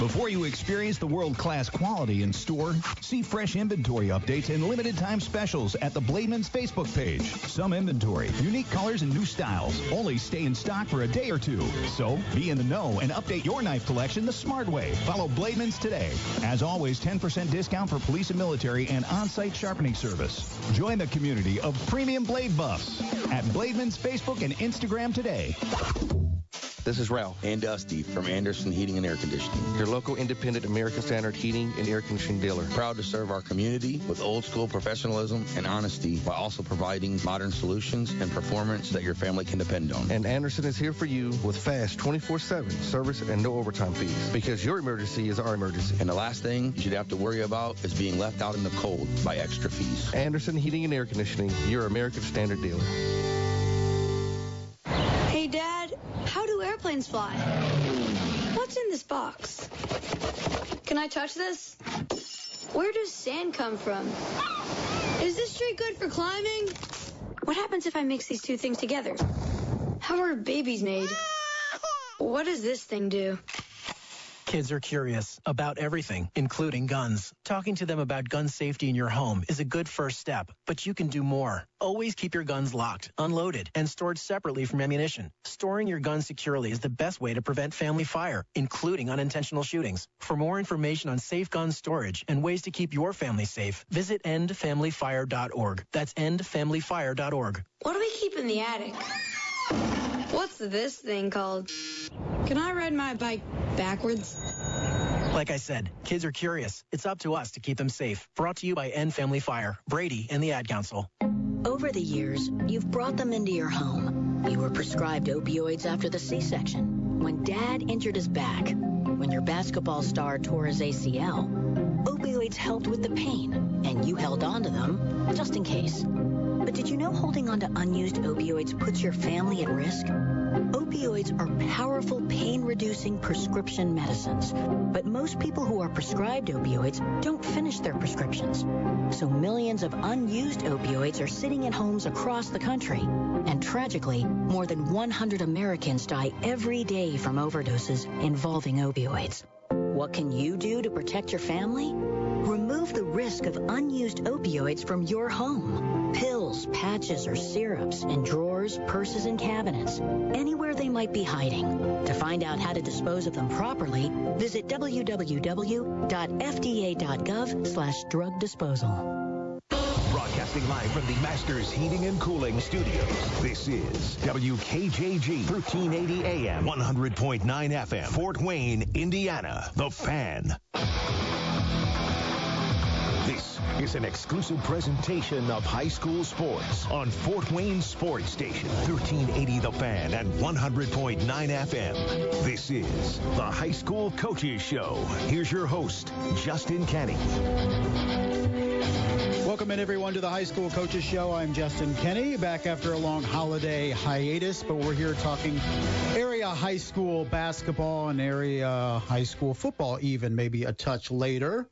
Before you experience the world-class quality in store, see fresh inventory updates and limited time specials at the Blademans Facebook page. Some inventory, unique colors and new styles only stay in stock for a day or two. So be in the know and update your knife collection the smart way. Follow Blademans today. As always, 10% discount for police and military and on-site sharpening service. Join the community of premium blade buffs at Blademans Facebook and Instagram today. This is Ralph and Dusty from Anderson Heating and Air Conditioning, your local independent American Standard heating and air conditioning dealer. Proud to serve our community with old school professionalism and honesty while also providing modern solutions and performance that your family can depend on. And Anderson is here for you with fast 24-7 service and no overtime fees because your emergency is our emergency. And the last thing you should have to worry about is being left out in the cold by extra fees. Anderson Heating and Air Conditioning, your American Standard dealer. Airplanes fly? What's in this box? Can I touch this? Where does sand come from? Is this tree good for climbing? What happens if I mix these two things together? How are babies made? Ah! What does this thing do? Kids are curious about everything, including guns. Talking to them about gun safety in your home is a good first step, but you can do more. Always keep your guns locked, unloaded, and stored separately from ammunition. Storing your gun securely is the best way to prevent family fire, including unintentional shootings. For more information on safe gun storage and ways to keep your family safe, visit endfamilyfire.org. That's endfamilyfire.org. What do we keep in the attic? What's this thing called? Can I ride my bike backwards? Like I said, kids are curious. It's up to us to keep them safe. Brought to you by End Family Fire, Brady, and the Ad Council. Over the years, you've brought them into your home. You were prescribed opioids after the C-section. When dad injured his back, when your basketball star tore his ACL, opioids helped with the pain, and you held on to them just in case. But did you know holding on to unused opioids puts your family at risk? Opioids are powerful pain-reducing prescription medicines, but most people who are prescribed opioids don't finish their prescriptions. So millions of unused opioids are sitting in homes across the country. And tragically, more than 100 Americans die every day from overdoses involving opioids. What can you do to protect your family? Remove the risk of unused opioids from your home. Pills, patches, or syrups in drawers, purses, and cabinets, anywhere they might be hiding. To find out how to dispose of them properly, visit www.fda.gov slash drug disposal. Broadcasting live from the Masters Heating and Cooling Studios. This is WKJG 1380 AM, 100.9 FM, Fort Wayne, Indiana. The Fan. Is an exclusive presentation of high school sports on Fort Wayne Sports Station, 1380 The Fan and 100.9 FM. This is the High School Coaches Show. Here's your host, Justin Kenny. Welcome in, everyone, to the High School Coaches Show. I'm Justin Kenny, back after a long holiday hiatus, but we're here talking area high school basketball and area high school football, even maybe a touch later.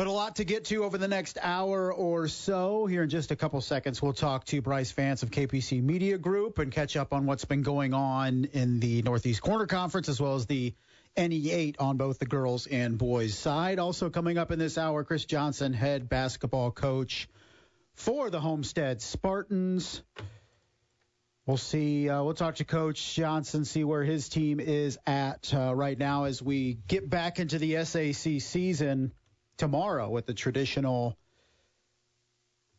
But a lot to get to over the next hour or so. Here in just a couple seconds, we'll talk to Brice Vance of KPC Media Group and catch up on what's been going on in the Northeast Corner Conference as well as the NE8 on both the girls and boys side. Also coming up in this hour, Chris Johnson, head basketball coach for the Homestead Spartans. We'll see. Uh, we'll talk to Coach Johnson, see where his team is at uh, right now as we get back into the SAC season tomorrow with the traditional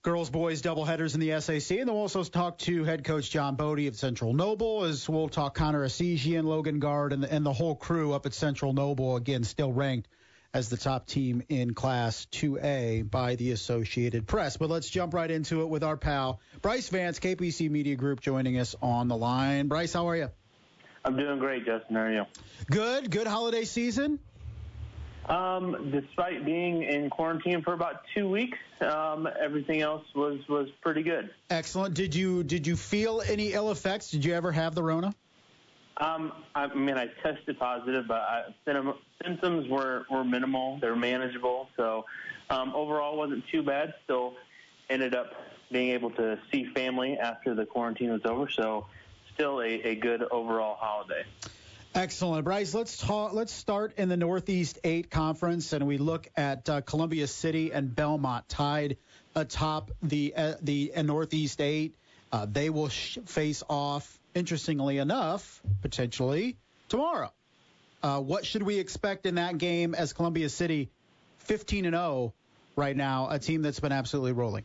girls boys doubleheaders in the SAC. And then we'll also talk to head coach John Bodey of Central Noble as we'll talk Connor Essegian, Logan Guard, and the, and the whole crew up at Central Noble, again, still ranked as the top team in Class 2A by the Associated Press. But let's jump right into it with our pal, Brice Vance, KPC Media Group, joining us on the line. Brice, how are you? I'm doing great, Justin. How are you? Good. Good holiday season? Um, despite being in quarantine for about two weeks, um, everything else was was pretty good. Excellent. Did you did you feel any ill effects? Did you ever have the Rona? Um, I mean, I tested positive, but I, symptoms were were minimal. They're manageable. So um, overall, wasn't too bad. Still ended up being able to see family after the quarantine was over. So still a, a good overall holiday. Excellent, Brice. Let's talk. Let's start in the Northeast Eight Conference, and we look at uh, Columbia City and Belmont tied atop the uh, the uh, Northeast Eight. Uh, they will sh- face off. Interestingly enough, potentially tomorrow. Uh, what should we expect in that game as Columbia City, 15 and 0 right now, a team that's been absolutely rolling?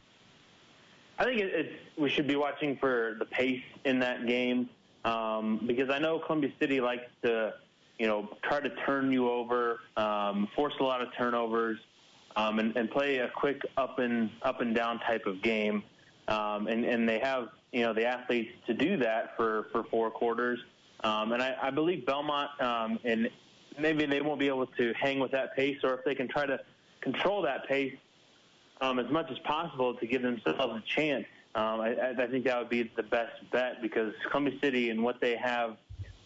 I think it, it's, we should be watching for the pace in that game um, because I know Columbia City likes to, you know, try to turn you over, um, force a lot of turnovers, um, and, and play a quick up and up and down type of game. Um, and, and they have, you know, the athletes to do that for, for four quarters. Um, and I, I believe Belmont, um, and maybe they won't be able to hang with that pace, or if they can try to control that pace um, as much as possible to give themselves a chance um, I, I think that would be the best bet because Columbia City and what they have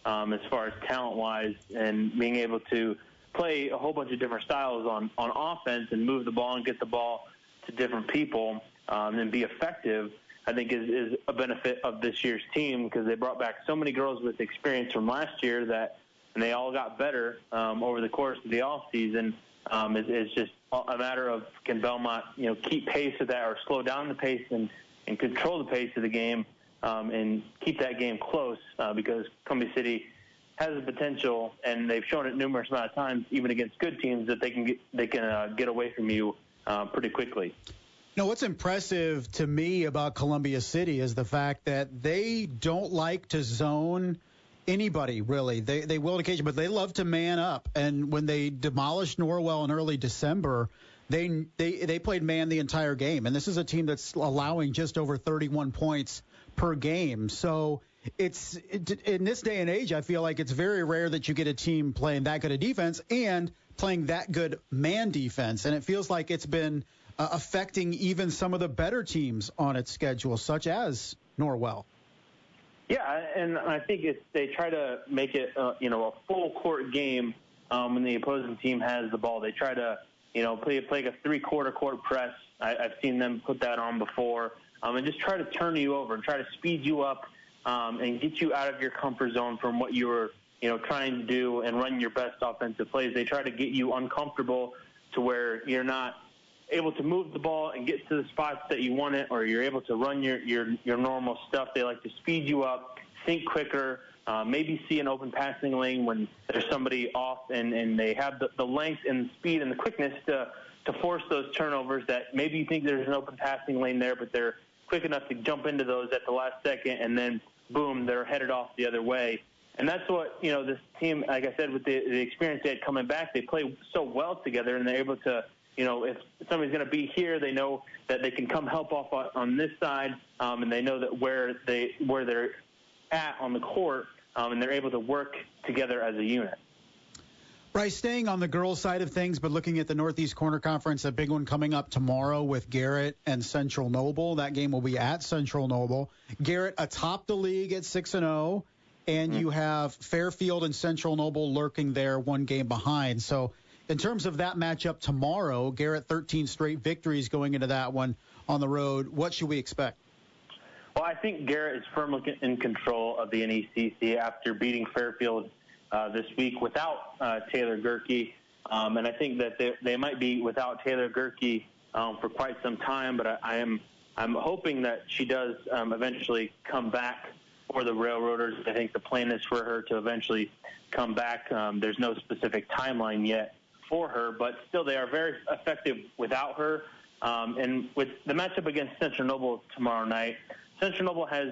um, as far as talent wise and being able to play a whole bunch of different styles on, on offense and move the ball and get the ball to different people um, and be effective, I think is, is a benefit of this year's team because they brought back so many girls with experience from last year that and they all got better um, over the course of the off season. Um, it's, it's just a matter of can Belmont, you know, keep pace with that or slow down the pace and and control the pace of the game um, and keep that game close uh, because Columbia City has the potential, and they've shown it numerous amount of times, even against good teams, that they can get they can uh, get away from you uh, pretty quickly. No, what's impressive to me about Columbia City is the fact that they don't like to zone anybody really. They they will occasionally, but they love to man up. And when they demolished Norwell in early December, they they they played man the entire game, and this is a team that's allowing just over 31 points per game. So it's it, in this day and age, I feel like it's very rare that you get a team playing that good a defense and playing that good man defense, and it feels like it's been uh, affecting even some of the better teams on its schedule, such as Norwell. Yeah, and I think it's, they try to make it, uh, you know, a full court game um, when the opposing team has the ball. They try to you know, play play a three quarter court press. I, I've seen them put that on before, um, and just try to turn you over and try to speed you up um, and get you out of your comfort zone from what you were, you know, trying to do and run your best offensive plays. They try to get you uncomfortable to where you're not able to move the ball and get to the spots that you want it, or you're able to run your your your normal stuff. They like to speed you up, think quicker, uh, maybe see an open passing lane when there's somebody off and, and they have the, the length and speed and the quickness to, to force those turnovers that maybe you think there's an open passing lane there, but they're quick enough to jump into those at the last second and then boom, they're headed off the other way. And that's what, you know, this team, like I said, with the, the experience they had coming back, they play so well together and they're able to, you know, if somebody's going to be here, they know that they can come help off on, on this side, um, and they know that where they where they're at on the court, um, and they're able to work together as a unit. Brice, staying on the girls' side of things, but looking at the Northeast Corner Conference, a big one coming up tomorrow with Garrett and Central Noble. That game will be at Central Noble. Garrett atop the league at 6 and 0, and you have Fairfield and Central Noble lurking there one game behind. So, in terms of that matchup tomorrow, Garrett 13 straight victories going into that one on the road. What should we expect? Well, I think Garrett is firmly in control of the NECC after beating Fairfield uh, this week without uh, Taylor Gerke. Um, and I think that they, they might be without Taylor Gerke um, for quite some time, but I, I am I'm hoping that she does um, eventually come back for the Railroaders. I think the plan is for her to eventually come back. Um, there's no specific timeline yet for her, but still they are very effective without her. Um, and with the matchup against Central Noble tomorrow night, Central Noble has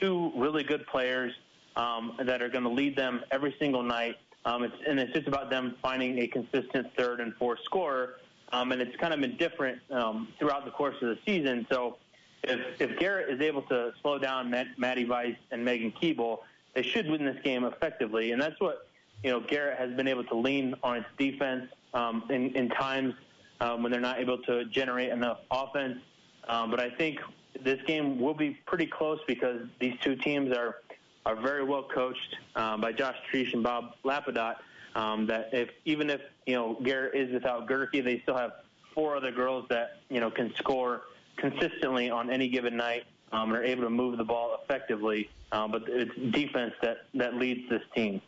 two really good players um, that are going to lead them every single night. Um, it's, and it's just about them finding a consistent third and fourth scorer. Um, and it's kind of been different um, throughout the course of the season. So if, if Garrett is able to slow down Matt, Maddie Weiss and Megan Keeble, they should win this game effectively. And that's what, you know, Garrett has been able to lean on its defense um, in, in times um, when they're not able to generate enough offense. Um, but I think this game will be pretty close because these two teams are are very well coached um, by Josh Treesh and Bob Lapidat. Um, that if even if you know Garrett is without Gerke, they still have four other girls that you know can score consistently on any given night um, and are able to move the ball effectively. Um, but it's defense that that leads this team.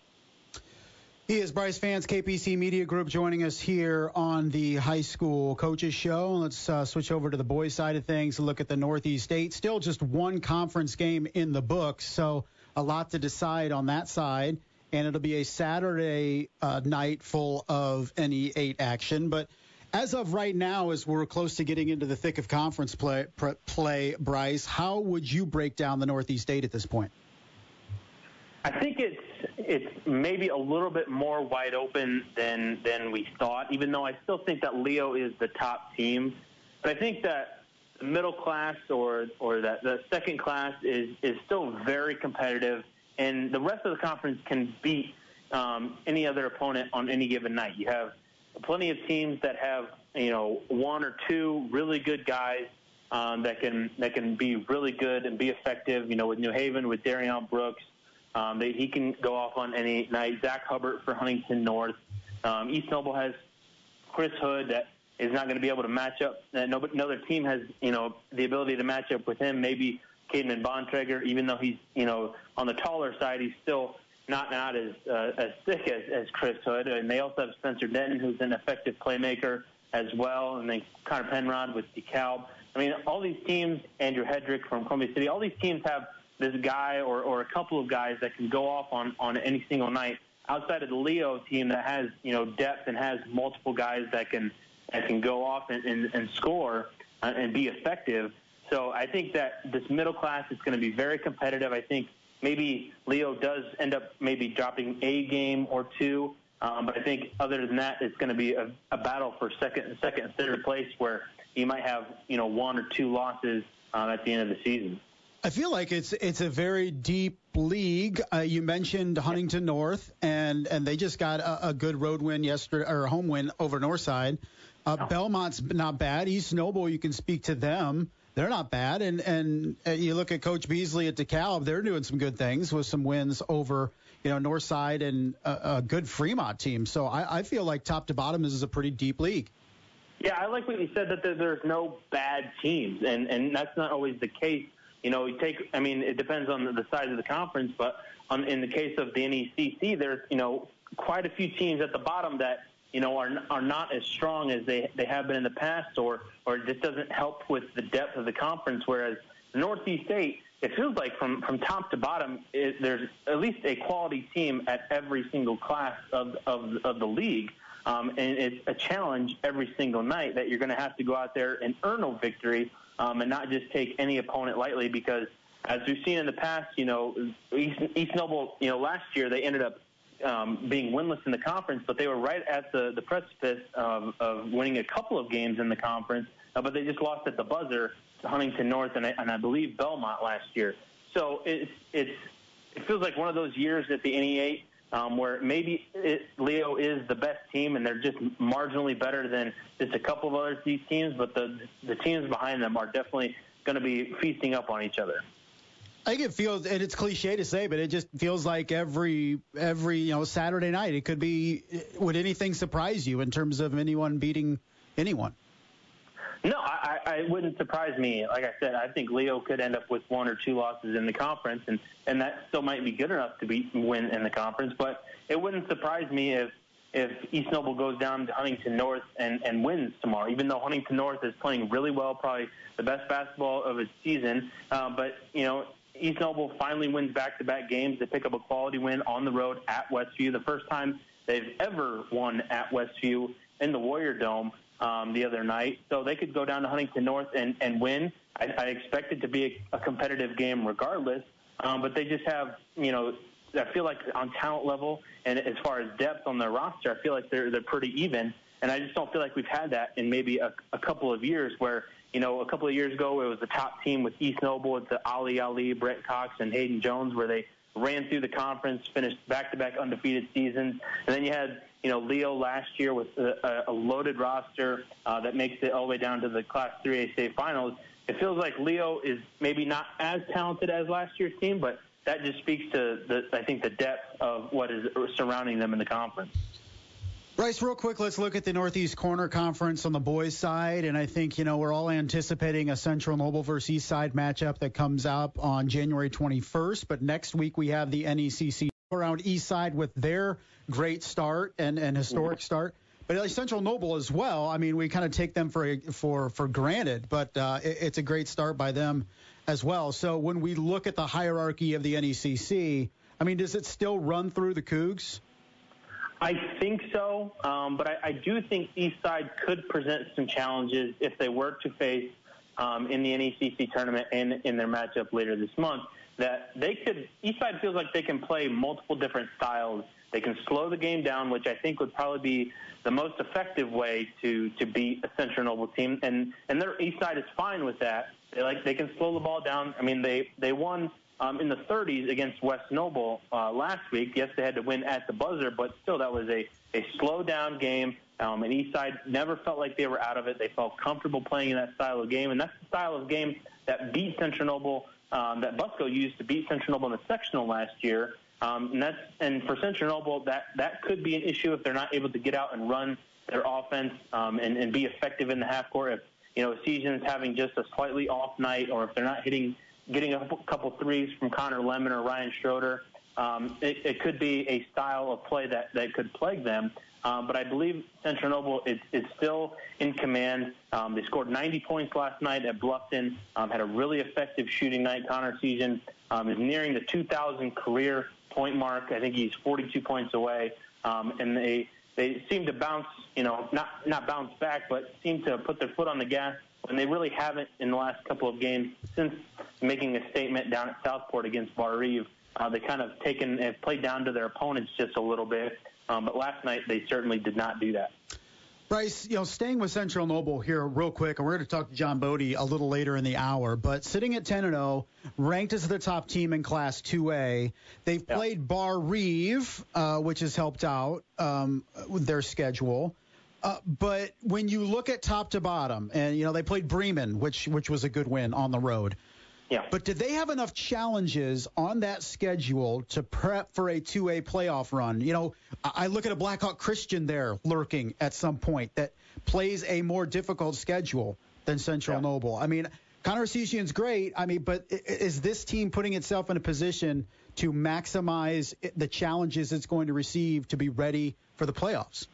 He is Brice Vance, KPC Media Group, joining us here on the High School Coaches Show. Let's uh, switch over to the boys' side of things look at the Northeast Eight. Still just one conference game in the books, so a lot to decide on that side. And it'll be a Saturday uh, night full of NE8 action. But as of right now, as we're close to getting into the thick of conference play, play Brice, how would you break down the Northeast Eight at this point? I think it's it's maybe a little bit more wide open than than we thought. Even though I still think that Leo is the top team, but I think that the middle class or or that the second class is is still very competitive, and the rest of the conference can beat um, any other opponent on any given night. You have plenty of teams that have you know one or two really good guys um, that can that can be really good and be effective. You know, with New Haven, with Darian Brooks, um, they, he can go off on any night. Zach Hubbard for Huntington North. Um, East Noble has Chris Hood that is not going to be able to match up. Uh, no, no other team has you know the ability to match up with him. Maybe Caden Bontrager, even though he's you know on the taller side, he's still not not as uh, as thick as, as Chris Hood. And they also have Spencer Denton, who's an effective playmaker as well, and then Connor Penrod with DeKalb. I mean, all these teams, Andrew Hedrick from Columbia City, all these teams have this guy or, or a couple of guys that can go off on, on any single night outside of the Leo team that has, you know, depth and has multiple guys that can, that can go off and, and, and score uh, and be effective. So I think that this middle class is going to be very competitive. I think maybe Leo does end up maybe dropping a game or two. Um, but I think other than that, it's going to be a, a battle for second, second and third place where you might have, you know, one or two losses um, at the end of the season. I feel like it's it's a very deep league. Uh, you mentioned Huntington North, and and they just got a, a good road win yesterday or a home win over Northside. Uh, oh. Belmont's not bad. East Noble, you can speak to them they're not bad. And and uh, you look at Coach Beasley at DeKalb, they're doing some good things with some wins over you know Northside and a, a good Fremont team. So I, I feel like top to bottom this is a pretty deep league. Yeah, I like what you said that there's no bad teams, and and that's not always the case. You know, you take. I mean, it depends on the size of the conference, but on, in the case of the NECC, there's you know quite a few teams at the bottom that you know, are are not as strong as they they have been in the past, or or just doesn't help with the depth of the conference. Whereas the Northeast Eight, it feels like from from top to bottom, it, there's at least a quality team at every single class of of, of the league. Um, and it's a challenge every single night that you're going to have to go out there and earn a victory um, and not just take any opponent lightly because as we've seen in the past, you know, East, East Noble, you know, last year they ended up um, being winless in the conference, but they were right at the, the precipice of, of winning a couple of games in the conference, uh, but they just lost at the buzzer to Huntington North and, and I believe Belmont last year. So it's, it's, it feels like one of those years at the NE8 um, where maybe it, Leo is the best team and they're just marginally better than just a couple of other these teams, but the, the teams behind them are definitely going to be feasting up on each other. I think it feels, and it's cliche to say, but it just feels like every every you know Saturday night it could be. Would anything surprise you in terms of anyone beating anyone? No, I, I it wouldn't surprise me. Like I said, I think Leo could end up with one or two losses in the conference, and and that still might be good enough to beat win in the conference. But it wouldn't surprise me if if East Noble goes down to Huntington North and and wins tomorrow. Even though Huntington North is playing really well, probably the best basketball of its season, uh, but you know East Noble finally wins back-to-back games. They pick up a quality win on the road at Westview, the first time they've ever won at Westview in the Warrior Dome um, the other night. So they could go down to Huntington North and, and win. I, I expect it to be a, a competitive game regardless, um, but they just have, you know, I feel like on talent level and as far as depth on their roster, I feel like they're they're pretty even. And I just don't feel like we've had that in maybe a, a couple of years where you know, a couple of years ago, it was the top team with East Noble. It's the Ali Ali, Brett Cox, and Hayden Jones, where they ran through the conference, finished back-to-back undefeated seasons. And then you had, you know, Leo last year with a, a loaded roster uh, that makes it all the way down to the Class 3A state finals. It feels like Leo is maybe not as talented as last year's team, but that just speaks to the, I think, the depth of what is surrounding them in the conference. Brice, real quick, let's look at the Northeast Corner Conference on the boys' side. And I think, you know, we're all anticipating a Central Noble versus East Side matchup that comes up on January 21st. But next week we have the NECC around East Side with their great start and, and historic mm-hmm. start. But Central Noble as well. I mean, we kind of take them for for for granted, but uh, it, it's a great start by them as well. So when we look at the hierarchy of the NECC, I mean, does it still run through the Cougs? I think so, um, but I, I do think Eastside could present some challenges if they were to face um, in the NECC tournament and in their matchup later this month. That they could, Eastside feels like they can play multiple different styles. They can slow the game down, which I think would probably be the most effective way to to beat a Central Noble team. And and their Eastside is fine with that. They like they can slow the ball down. I mean, they they won um, in the 30s against West Noble uh, last week. Yes, they had to win at the buzzer, but still, that was a, a slow down game. Um, and Eastside never felt like they were out of it. They felt comfortable playing in that style of game, and that's the style of game that beat Central Noble, um, that Busco used to beat Central Noble in the sectional last year. Um, and that's and for Central Noble, that that could be an issue if they're not able to get out and run their offense um, and, and be effective in the half court. If you know Essegian's having just a slightly off night, or if they're not hitting getting a couple threes from Connor Lemon or Ryan Schroeder. Um, it, it could be a style of play that, that could plague them. Um, but I believe Central Noble is, is still in command. Um, they scored 90 points last night at Bluffton, um, had a really effective shooting night. Connor Essegian um, is nearing the 2,000 career point mark. I think he's 42 points away. Um, and they, they seem to bounce, you know, not, not bounce back, but seem to put their foot on the gas and they really haven't in the last couple of games since making a statement down at Southport against Barr. Uh, they kind of taken and played down to their opponents just a little bit, um, but last night they certainly did not do that. Brice, you know, staying with Central Noble here real quick, and we're going to talk to John Bodey a little later in the hour, but sitting at 10 and 0, ranked as the top team in Class 2A. They've yeah. played Barr-Reeve, uh, which has helped out um, with their schedule. Uh, but when you look at top to bottom, and you know they played Bremen, which which was a good win on the road. Yeah. But did they have enough challenges on that schedule to prep for a 2A playoff run? You know, I look at a Blackhawk Christian there lurking at some point that plays a more difficult schedule than Central yeah. Noble. I mean, Connor Essegian's great. I mean, but is this team putting itself in a position to maximize the challenges it's going to receive to be ready for the playoffs?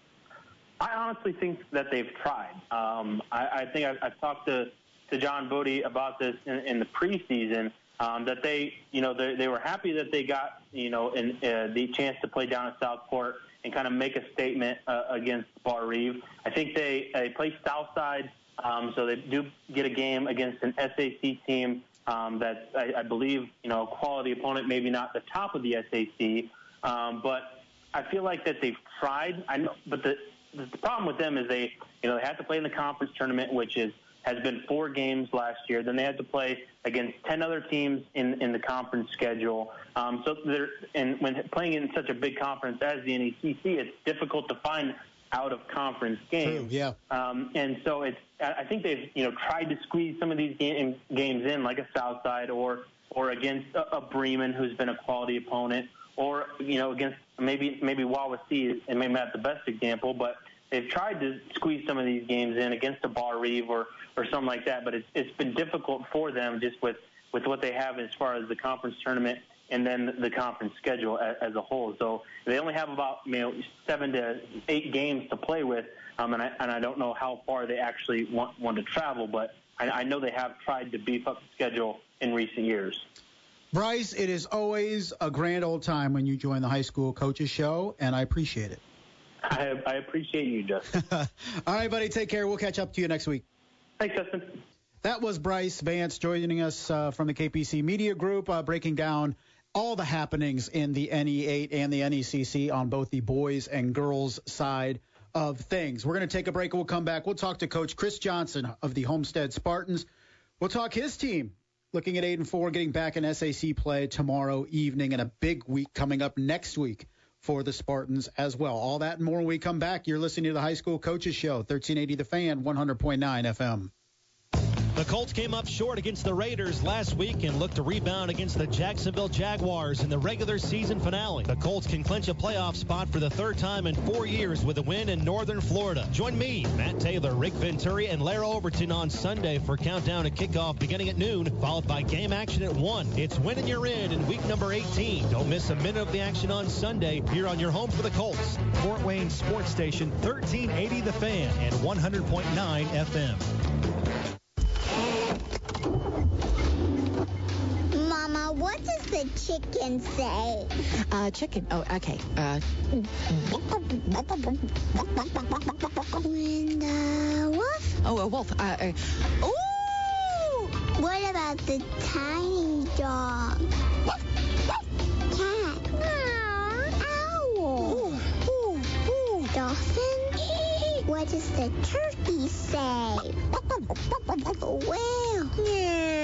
I honestly think that they've tried. Um, I, I think I've, I've talked to to John Bodey about this in, in the preseason. Um, that they, you know, they, they were happy that they got, you know, in, uh, the chance to play down at Southport and kind of make a statement uh, against Barr-Reeve. I think they they play Southside, um, so they do get a game against an SAC team um, that I, I believe, you know, a quality opponent, maybe not the top of the SAC, um, but I feel like that they've tried. I know, but the the problem with them is they, you know, they had to play in the conference tournament, which is has been four games last year. Then they had to play against ten other teams in in the conference schedule. Um, so they're and when playing in such a big conference as the NECC, it's difficult to find out of conference games. True, yeah. Um, and so it's I think they've you know tried to squeeze some of these game, games in, like a Southside or or against a, a Bremen, who's been a quality opponent, or you know against maybe maybe Wawasee, and maybe not the best example, but they've tried to squeeze some of these games in against a Barr-Reeve or or something like that. But it's it's been difficult for them just with with what they have as far as the conference tournament and then the conference schedule as, as a whole. So they only have about you know seven to eight games to play with, um, and I and I don't know how far they actually want want to travel, but I, I know they have tried to beef up the schedule in recent years. Brice, it is always a grand old time when you join the high school coaches show, and I appreciate it. I, I appreciate you, Justin. All right, buddy. Take care. We'll catch up to you next week. Thanks, Justin. That was Brice Vance joining us uh, from the KPC Media Group, uh, breaking down all the happenings in the NE8 and the NECC on both the boys and girls side of things. We're going to take a break we'll come back. We'll talk to Coach Chris Johnson of the Homestead Spartans. We'll talk his team looking at 8 and 4, getting back in SAC play tomorrow evening and a big week coming up next week for the Spartans as well. All that and more when we come back. You're listening to the High School Coaches Show, 1380 The Fan, 100.9 FM. The Colts came up short against the Raiders last week and looked to rebound against the Jacksonville Jaguars in the regular season finale. The Colts can clinch a playoff spot for the third time in four years with a win in Northern Florida. Join me, Matt Taylor, Rick Venturi, and Lara Overton on Sunday for countdown to kickoff beginning at noon, followed by game action at 1. It's win and you're in in week number 18. Don't miss a minute of the action on Sunday here on your home for the Colts. Fort Wayne Sports Station, 1380 The Fan and 100.9 FM. What does the chicken say? Uh, chicken. Oh, okay. Uh, when the wolf? oh, a wolf. Uh, uh, ooh! What about the tiny dog? Cat. Owl. Dolphin? What does the turkey say? Whale. Well,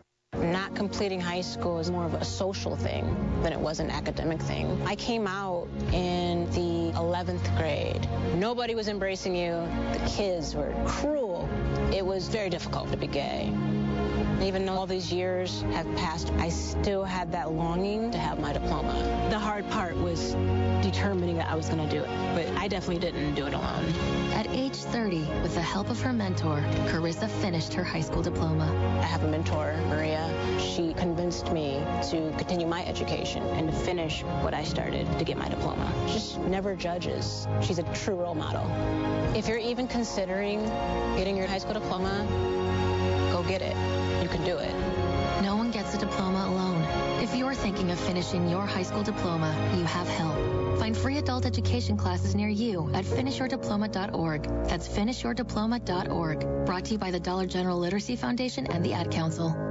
Not completing high school is more of a social thing than it was an academic thing. I came out in the 11th grade. Nobody was embracing you. The kids were cruel. It was very difficult to be gay. Even though all these years have passed, I still had that longing to have my diploma. The hard part was determining that I was going to do it, but I definitely didn't do it alone. At age 30, with the help of her mentor, Carissa finished her high school diploma. I have a mentor, Maria. She convinced me to continue my education and to finish what I started to get my diploma. She Just never judges. She's a true role model. If you're even considering getting your high school diploma, go get it. Can do it. No one gets a diploma alone. If you're thinking of finishing your high school diploma, you have help. Find free adult education classes near you at finishyourdiploma.org. That's finishyourdiploma.org. Brought to you by the Dollar General Literacy Foundation and the Ad Council.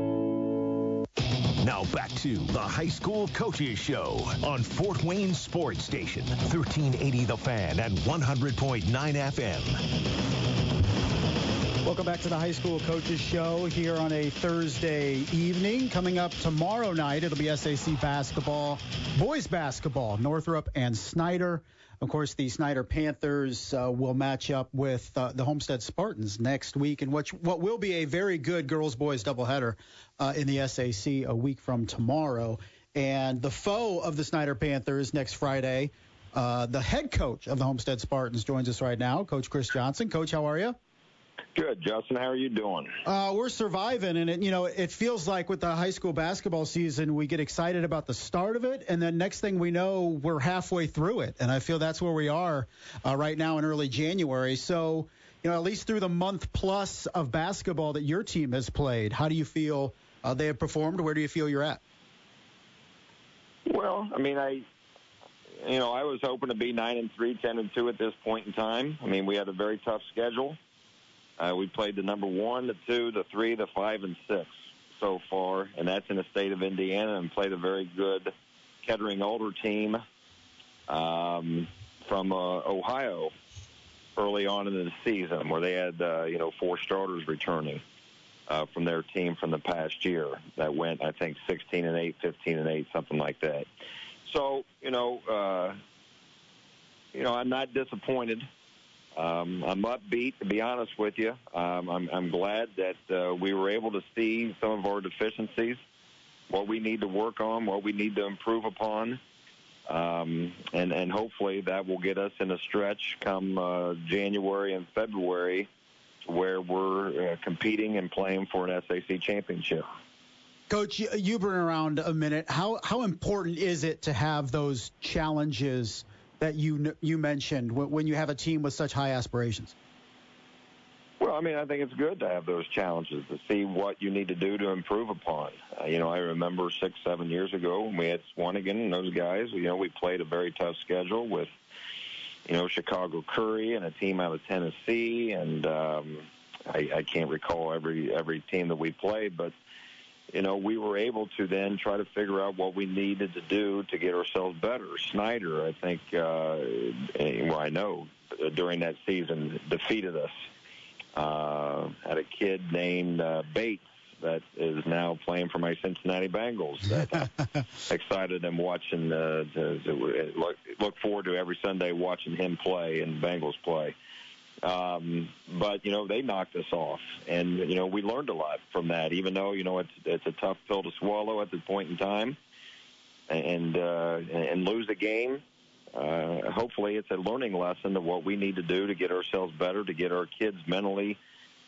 Now back to the High School Coaches Show on Fort Wayne Sports Station, 1380 The Fan and 100.9 FM. Welcome back to the High School Coaches Show here on a Thursday evening. Coming up tomorrow night, it'll be SAC basketball, boys basketball, Northrop and Snyder. Of course, the Snyder Panthers uh, will match up with uh, the Homestead Spartans next week in which what will be a very good girls-boys doubleheader uh, in the SAC a week from tomorrow. And the foe of the Snyder Panthers next Friday, uh, the head coach of the Homestead Spartans joins us right now, Coach Chris Johnson. Coach, how are you? Good, Justin. How are you doing? Uh, we're surviving, and it, you know, it feels like with the high school basketball season, we get excited about the start of it, and then next thing we know, we're halfway through it, and I feel that's where we are uh, right now in early January. So, you know, at least through the month plus of basketball that your team has played, how do you feel uh, they have performed? Where do you feel you're at? Well, I mean, I, you know, I was hoping to be nine and three, ten and two at this point in time. I mean, we had a very tough schedule. Uh, we played the number one, the two, the three, the five, and six so far, and that's in the state of Indiana, and played a very good Kettering Alter team um, from uh, Ohio early on in the season, where they had uh, you know four starters returning uh, from their team from the past year. That went, I think, 16 and eight, 15 and eight, something like that. So you know, uh, you know, I'm not disappointed. Um, I'm upbeat, to be honest with you. Um, I'm, I'm glad that uh, we were able to see some of our deficiencies, what we need to work on, what we need to improve upon, um, and and hopefully that will get us in a stretch come uh, January and February, where we're uh, competing and playing for an SAC championship. Coach, you've been around a minute. How how important is it to have those challenges that you you mentioned when you have a team with such high aspirations? Well, I mean, I think it's good to have those challenges to see what you need to do to improve upon. Uh, you know, I remember six, seven years ago when we had Swanigan and those guys. You know, we played a very tough schedule with, you know, Chicago Curie and a team out of Tennessee, and um, I, I can't recall every every team that we played, but you know, we were able to then try to figure out what we needed to do to get ourselves better. Snyder, I think, uh, well, I know during that season defeated us uh, had a kid named uh, Bates that is now playing for my Cincinnati Bengals. That excited and watching. Uh, to, to look, look forward to every Sunday watching him play and Bengals play. Um, but you know they knocked us off, and you know we learned a lot from that. Even though you know it's it's a tough pill to swallow at this point in time, and uh, and lose a game uh, hopefully it's a learning lesson of what we need to do to get ourselves better, to get our kids mentally,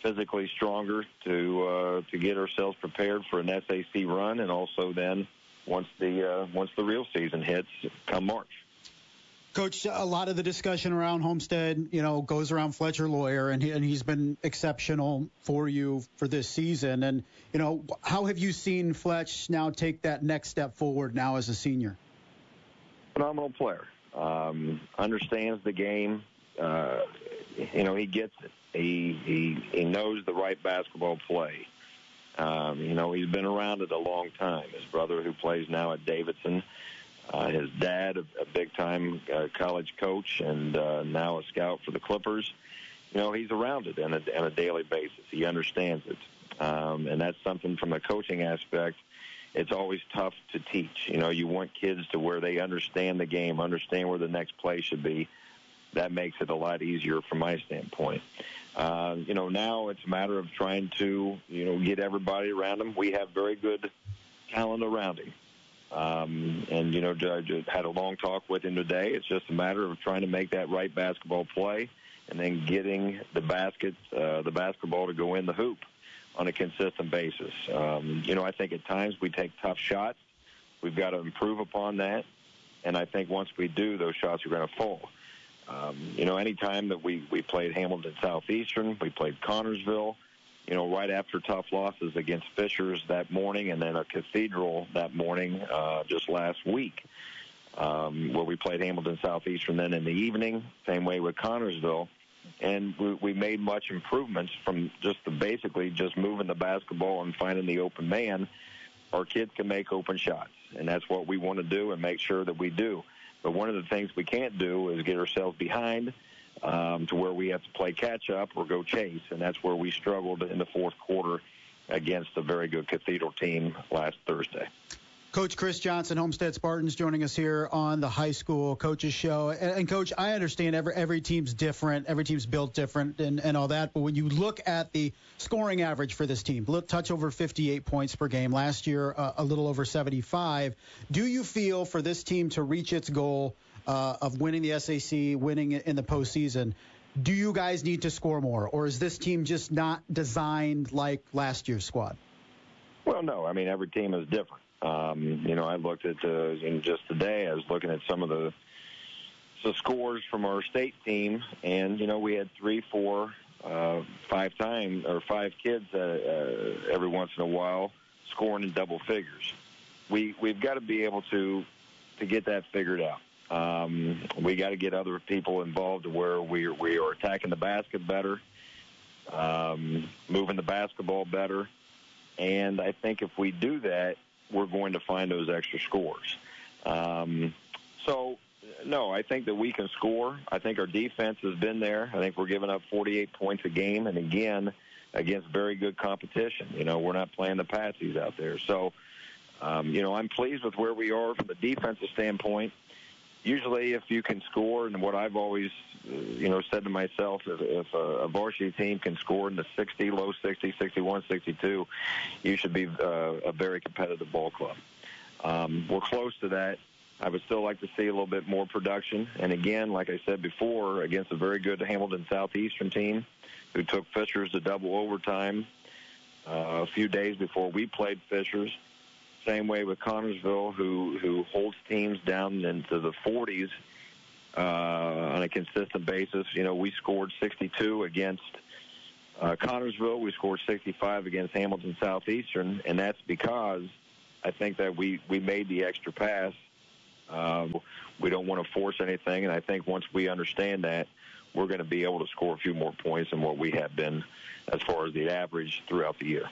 physically stronger, to uh, to get ourselves prepared for an SAC run, and also then once the uh, once the real season hits, come March. Coach, a lot of the discussion around Homestead, you know, goes around Fletcher Loyer, and, he, and he's been exceptional for you for this season. And you know, how have you seen Fletch now take that next step forward now as a senior? Phenomenal player um, understands the game. Uh, you know, he gets it. He he he knows the right basketball play. Um, you know, he's been around it a long time. His brother, who plays now at Davidson, uh, his dad, a, a big-time uh, college coach, and uh, now a scout for the Clippers. You know, he's around it on a, on a daily basis. He understands it, um, and that's something from a coaching aspect it's always tough to teach. You know, you want kids to where they understand the game, understand where the next play should be. That makes it a lot easier from my standpoint. Uh, you know, now it's a matter of trying to, you know, get everybody around him. We have very good talent around him. Um, and, you know, I just had a long talk with him today. It's just a matter of trying to make that right basketball play and then getting the basket, uh, the basketball to go in the hoop on a consistent basis. Um, you know, I think at times we take tough shots. We've got to improve upon that. And I think once we do, those shots are going to fall. Um, you know, anytime that we, we played Hamilton Southeastern, we played Connersville, you know, right after tough losses against Fishers that morning and then a Cathedral that morning uh, just last week, um, where we played Hamilton Southeastern then in the evening, same way with Connersville and we, we made much improvements from just the basically just moving the basketball and finding the open man. Our kids can make open shots, and that's what we want to do and make sure that we do. But one of the things we can't do is get ourselves behind um, to where we have to play catch up or go chase, and that's where we struggled in the fourth quarter against a very good Cathedral team last Thursday. Coach Chris Johnson, Homestead Spartans, joining us here on the High School Coaches Show. And, and, Coach, I understand every every team's different, every team's built different, and, and all that. But when you look at the scoring average for this team, look, touch over 58 points per game last year, uh, a little over 75. Do you feel for this team to reach its goal uh, of winning the SAC, winning in the postseason? Do you guys need to score more, or is this team just not designed like last year's squad? Well, no. I mean, every team is different. Um, you know, I looked at and just today. I was looking at some of the the scores from our state team, and you know, we had three, four, uh, five times or five kids uh, uh, every once in a while scoring in double figures. We we've got to be able to to get that figured out. Um, we got to get other people involved to where we we are attacking the basket better, um, moving the basketball better, and I think if we do that, we're going to find those extra scores. Um, so, no, I think that we can score. I think our defense has been there. I think we're giving up 48 points a game, and again, against very good competition. You know, we're not playing the patsies out there. So, um, you know, I'm pleased with where we are from a defensive standpoint. Usually, if you can score, and what I've always, uh, you know, said to myself, if, if a, a varsity team can score in the 60, low 60, 61, 62, you should be uh, a very competitive ball club. Um, we're close to that. I would still like to see a little bit more production. And again, like I said before, against a very good Hamilton Southeastern team who took Fishers to double overtime uh, a few days before we played Fishers. Same way with Connersville, who who holds teams down into the 40s uh, on a consistent basis. You know, we scored 62 against uh, Connersville. We scored 65 against Hamilton Southeastern, and that's because I think that we we made the extra pass. Um, we don't want to force anything, and I think once we understand that, we're going to be able to score a few more points than what we have been as far as the average throughout the year.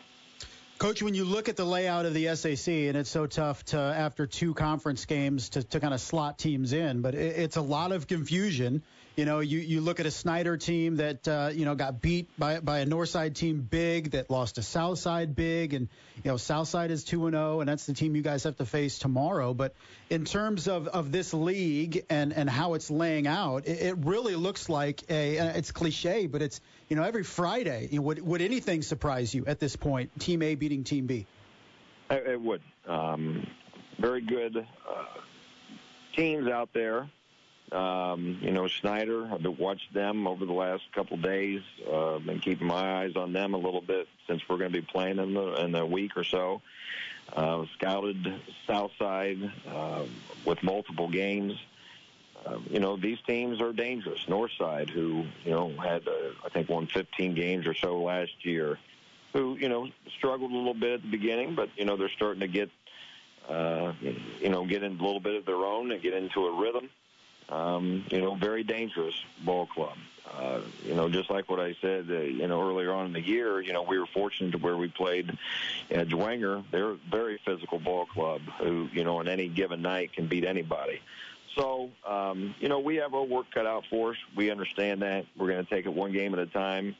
Coach, when you look at the layout of the SAC, and it's so tough to after two conference games to, to kind of slot teams in, but it, it's a lot of confusion. You know, you, you look at a Snyder team that uh, you know got beat by by a Northside team big that lost to Southside big, and you know Southside is 2 0, and that's the team you guys have to face tomorrow. But in terms of, of this league and and how it's laying out, it, it really looks like a it's cliche, but it's you know every Friday. You know, would would anything surprise you at this point? Team A beating Team B. It, it would. Um, very good uh, teams out there. Um, you know, Snyder, I've been watched them over the last couple days. Uh, been keeping my eyes on them a little bit since we're going to be playing in the in a week or so. Uh, scouted Southside uh, with multiple games. Uh, you know, these teams are dangerous. Northside, who you know had uh, I think won 15 games or so last year, who you know struggled a little bit at the beginning, but you know they're starting to get uh, you know get in a little bit of their own and get into a rhythm. Um, you know, very dangerous ball club. Uh, you know, just like what I said, uh, you know, earlier on in the year, you know, we were fortunate to where we played at Dwenger. They're a very physical ball club who, you know, on any given night can beat anybody. So, um, you know, we have our work cut out for us. We understand that. We're going to take it one game at a time.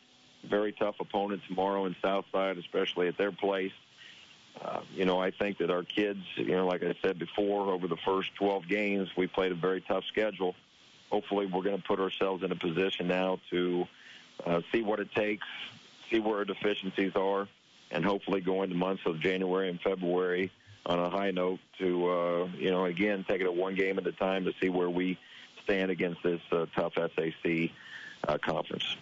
Very tough opponent tomorrow in Southside, especially at their place. Uh, you know, I think that our kids, you know, like I said before, over the first 12 games, we played a very tough schedule. Hopefully, we're going to put ourselves in a position now to uh, see what it takes, see where our deficiencies are, and hopefully go into months of January and February on a high note to, uh, you know, again, take it one game at a time to see where we stand against this uh, tough SAC uh, conference.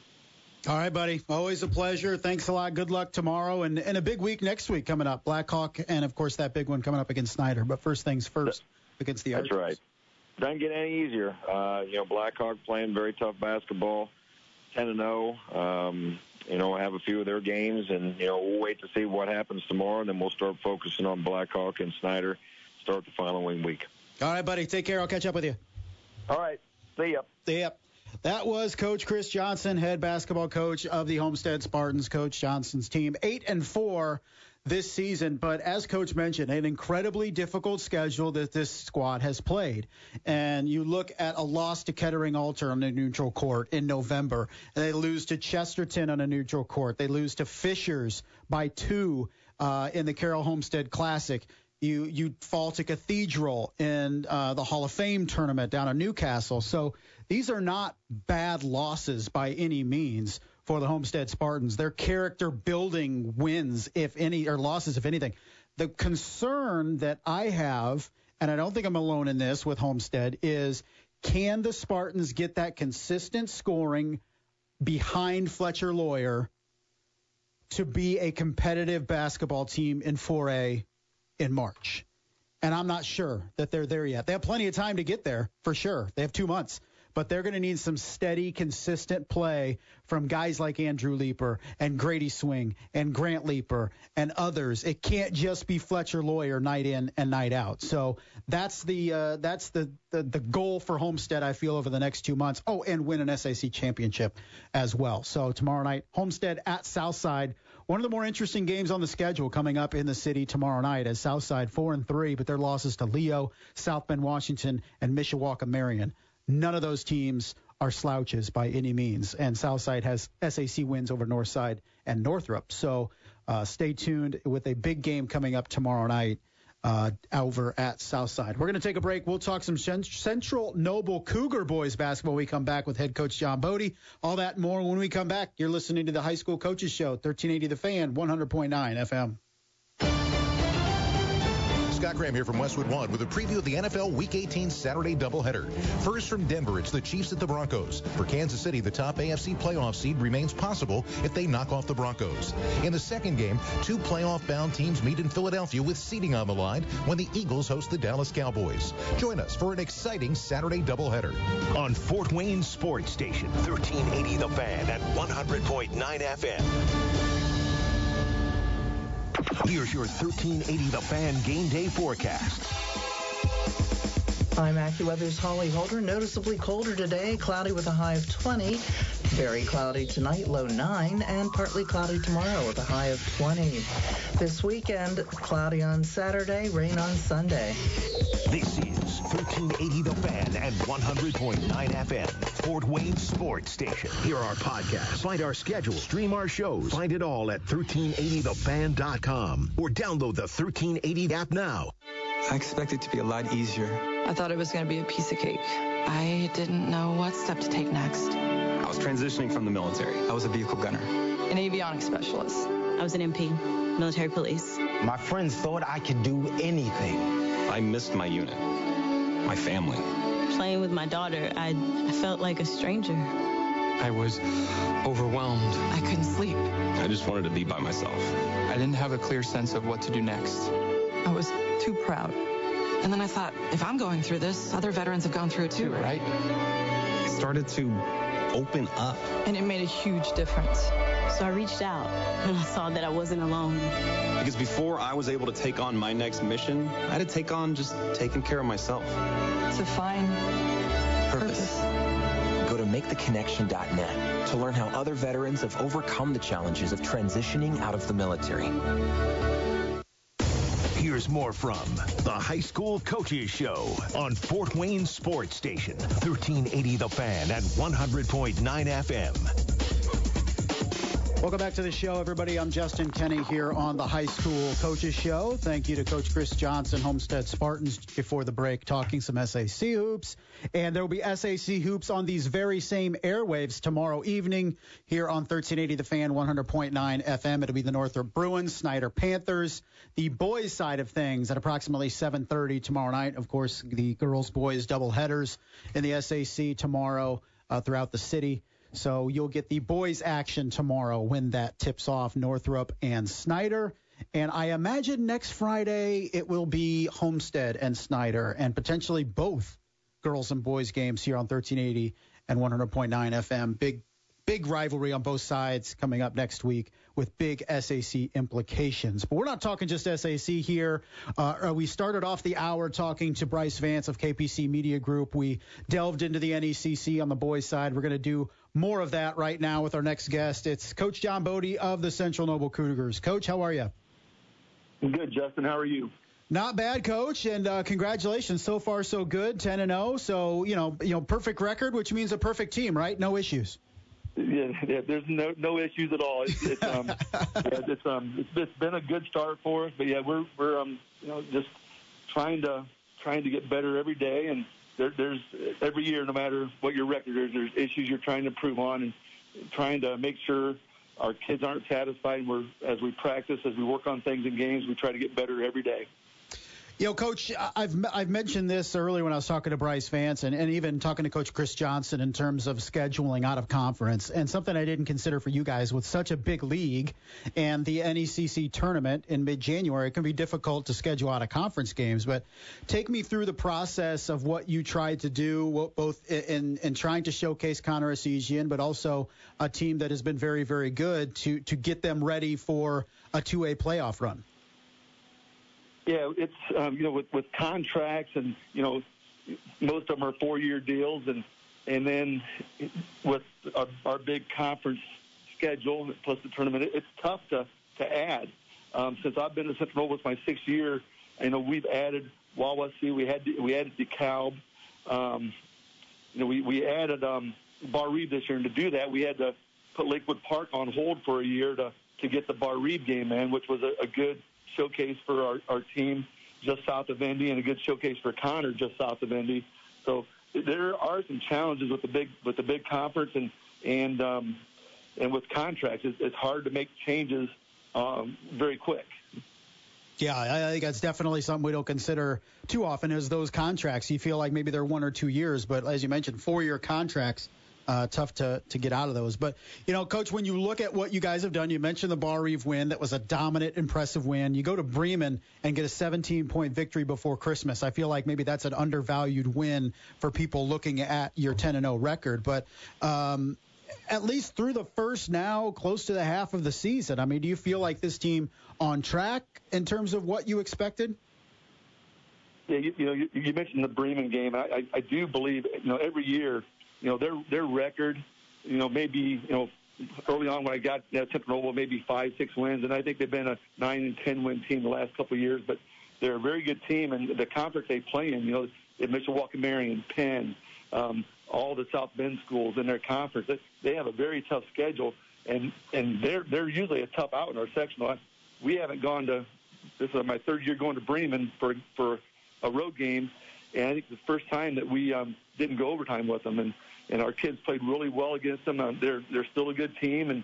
All right, buddy. Always a pleasure. Thanks a lot. Good luck tomorrow and, and a big week next week coming up. Blackhawk and, of course, that big one coming up against Snyder. But first things first against the That's right. Doesn't get any easier. Uh, you know, Blackhawk playing very tough basketball, 10 and 0. Um, you know, have a few of their games, and, you know, we'll wait to see what happens tomorrow, and then we'll start focusing on Blackhawk and Snyder start the following week. All right, buddy. Take care. I'll catch up with you. All right. See ya. See ya. That was Coach Chris Johnson, head basketball coach of the Homestead Spartans. Coach Johnson's team, eight and four this season, but as Coach mentioned, an incredibly difficult schedule that this squad has played. And you look at a loss to Kettering Alter on a neutral court in November, they lose to Chesterton on a neutral court. They lose to Fishers by two uh, in the Carroll Homestead Classic. You you fall to Cathedral in uh, the Hall of Fame tournament down in Newcastle. So these are not bad losses by any means for the Homestead Spartans. They're character building wins, if any, or losses, if anything. The concern that I have, and I don't think I'm alone in this with Homestead, is can the Spartans get that consistent scoring behind Fletcher Loyer to be a competitive basketball team in 4A in March? And I'm not sure that they're there yet. They have plenty of time to get there, for sure. They have two months but they're going to need some steady, consistent play from guys like Andrew Leeper and Grady Swing and Grant Leeper and others. It can't just be Fletcher Loyer night in and night out. So that's the uh, that's the, the the goal for Homestead. I feel over the next two months. Oh, and win an SAC championship as well. So tomorrow night, Homestead at Southside. One of the more interesting games on the schedule coming up in the city tomorrow night as Southside four and three, but their losses to Leo, South Bend, Washington, and Mishawaka Marion. None of those teams are slouches by any means. And Southside has SAC wins over Northside and Northrop. So uh, stay tuned with a big game coming up tomorrow night uh, over at Southside. We're going to take a break. We'll talk some Central Noble Cougar boys basketball. We come back with head coach John Bodey. All that more when we come back. You're listening to the High School Coaches Show, 1380 The Fan, 100.9 FM. Scott Graham here from Westwood One with a preview of the NFL Week 18 Saturday doubleheader. First from Denver, it's the Chiefs at the Broncos. For Kansas City, the top AFC playoff seed remains possible if they knock off the Broncos. In the second game, two playoff-bound teams meet in Philadelphia with seeding on the line when the Eagles host the Dallas Cowboys. Join us for an exciting Saturday doubleheader on Fort Wayne Sports Station, 1380 The Fan at 100.9 FM. Here's your 1380 The Fan game day forecast. I'm AccuWeather's Holly Holder. Noticeably colder today, cloudy with a high of 20. Very cloudy tonight, low 9, and partly cloudy tomorrow with a high of 20. This weekend, cloudy on Saturday, rain on Sunday. This is 1380 The Fan and 100.9 FM, Fort Wayne Sports Station. Hear our podcast, find our schedule, stream our shows. Find it all at 1380thefan.com or download the 1380 app now. I expect it to be a lot easier. I thought it was going to be a piece of cake. I didn't know what step to take next. I was transitioning from the military. I was a vehicle gunner. An avionics specialist. I was an MP, military police. My friends thought I could do anything. I missed my unit, my family. Playing with my daughter, I, I felt like a stranger. I was overwhelmed. I couldn't sleep. I just wanted to be by myself. I didn't have a clear sense of what to do next. I was too proud. And then I thought, if I'm going through this, other veterans have gone through it too, right? I started to open up. And it made a huge difference. So I reached out and I saw that I wasn't alone. Because before I was able to take on my next mission, I had to take on just taking care of myself. To find purpose. Go to maketheconnection.net to learn how other veterans have overcome the challenges of transitioning out of the military. More from the High School Coaches Show on Fort Wayne Sports Station, 1380 The Fan at 100.9 FM. Welcome back to the show, everybody. I'm Justin Kenny here on the High School Coaches Show. Thank you to Coach Chris Johnson, Homestead Spartans, before the break, talking some SAC hoops. And there will be SAC hoops on these very same airwaves tomorrow evening here on 1380 The Fan, 100.9 FM. It'll be the Northrop Bruins, Snyder Panthers, the boys side of things at approximately 7:30 tomorrow night. Of course, the girls boys double headers in the SAC tomorrow uh, throughout the city. So you'll get the boys action tomorrow when that tips off Northrop and Snyder. And I imagine next Friday it will be Homestead and Snyder and potentially both girls and boys games here on 1380 and 100.9 FM. Big big rivalry on both sides coming up next week with big SAC implications. But we're not talking just SAC here. Uh, we started off the hour talking to Brice Vance of KPC Media Group. We delved into the NECC on the boys' side. We're going to do more of that right now with our next guest. It's Coach John Bodey of the Central Noble Cougars. Coach, how are you? Good, Justin. How are you? Not bad, coach, and uh, congratulations. So far, so good. 10 and 0. So you know, you know, perfect record, which means a perfect team, right? No issues. Yeah, yeah, there's no no issues at all. It's, it's um, yeah, it's um, it's, it's been a good start for us, but yeah, we're we're um, you know, just trying to trying to get better every day, and there, there's every year, no matter what your record is, there's issues you're trying to improve on, and trying to make sure our kids aren't satisfied. And we're as we practice, as we work on things in games, we try to get better every day. You know, Coach, I've I've mentioned this earlier when I was talking to Brice Vance and, and even talking to Coach Chris Johnson in terms of scheduling out of conference and something I didn't consider for you guys with such a big league and the NECC tournament in mid-January. It can be difficult to schedule out of conference games, but take me through the process of what you tried to do, both in in trying to showcase Connor Essegian, but also a team that has been very very good to to get them ready for a two-way playoff run. Yeah, it's um, you know with with contracts and you know most of them are four year deals and and then with our, our big conference schedule plus the tournament, it's tough to to add. Um, since I've been in Central it's my sixth year. You know we've added Wawasee, we had we added DeKalb. Um, you know we we added um, Barr this year, and to do that we had to put Lakewood Park on hold for a year to to get the Barr-Reeve game in, which was a, a good showcase for our, our team just south of Indy and a good showcase for Connor just south of Indy. So there are some challenges with the big with the big conference and and um, and with contracts. It's, it's hard to make changes um, very quick. Yeah, I think that's definitely something we don't consider too often is those contracts. You feel like maybe they're one or two years, but as you mentioned, four-year contracts, uh, tough to, to get out of those. But, you know, Coach, when you look at what you guys have done, you mentioned the Barr-Reeve win. That was a dominant, impressive win. You go to Bremen and get a 17-point victory before Christmas. I feel like maybe that's an undervalued win for people looking at your 10-0 record. But um, at least through the first now close to the half of the season, I mean, do you feel like this team on track in terms of what you expected? Yeah, you, you know, you, you mentioned the Bremen game. I, I, I do believe, you know, every year, you know, their their record, you know, maybe, you know, early on when I got you know, Temple maybe five, six wins, and I think they've been a nine and ten win team the last couple of years. But they're a very good team, and the conference they play in, you know, Mishawaka Marion, Penn, um, all the South Bend schools in their conference, they, they have a very tough schedule, and and they're they're usually a tough out in our sectional. We haven't gone to this is my third year going to Bremen for for a road game, and I think the first time that we um, didn't go overtime with them, and and our kids played really well against them. Uh, they're they're still a good team, and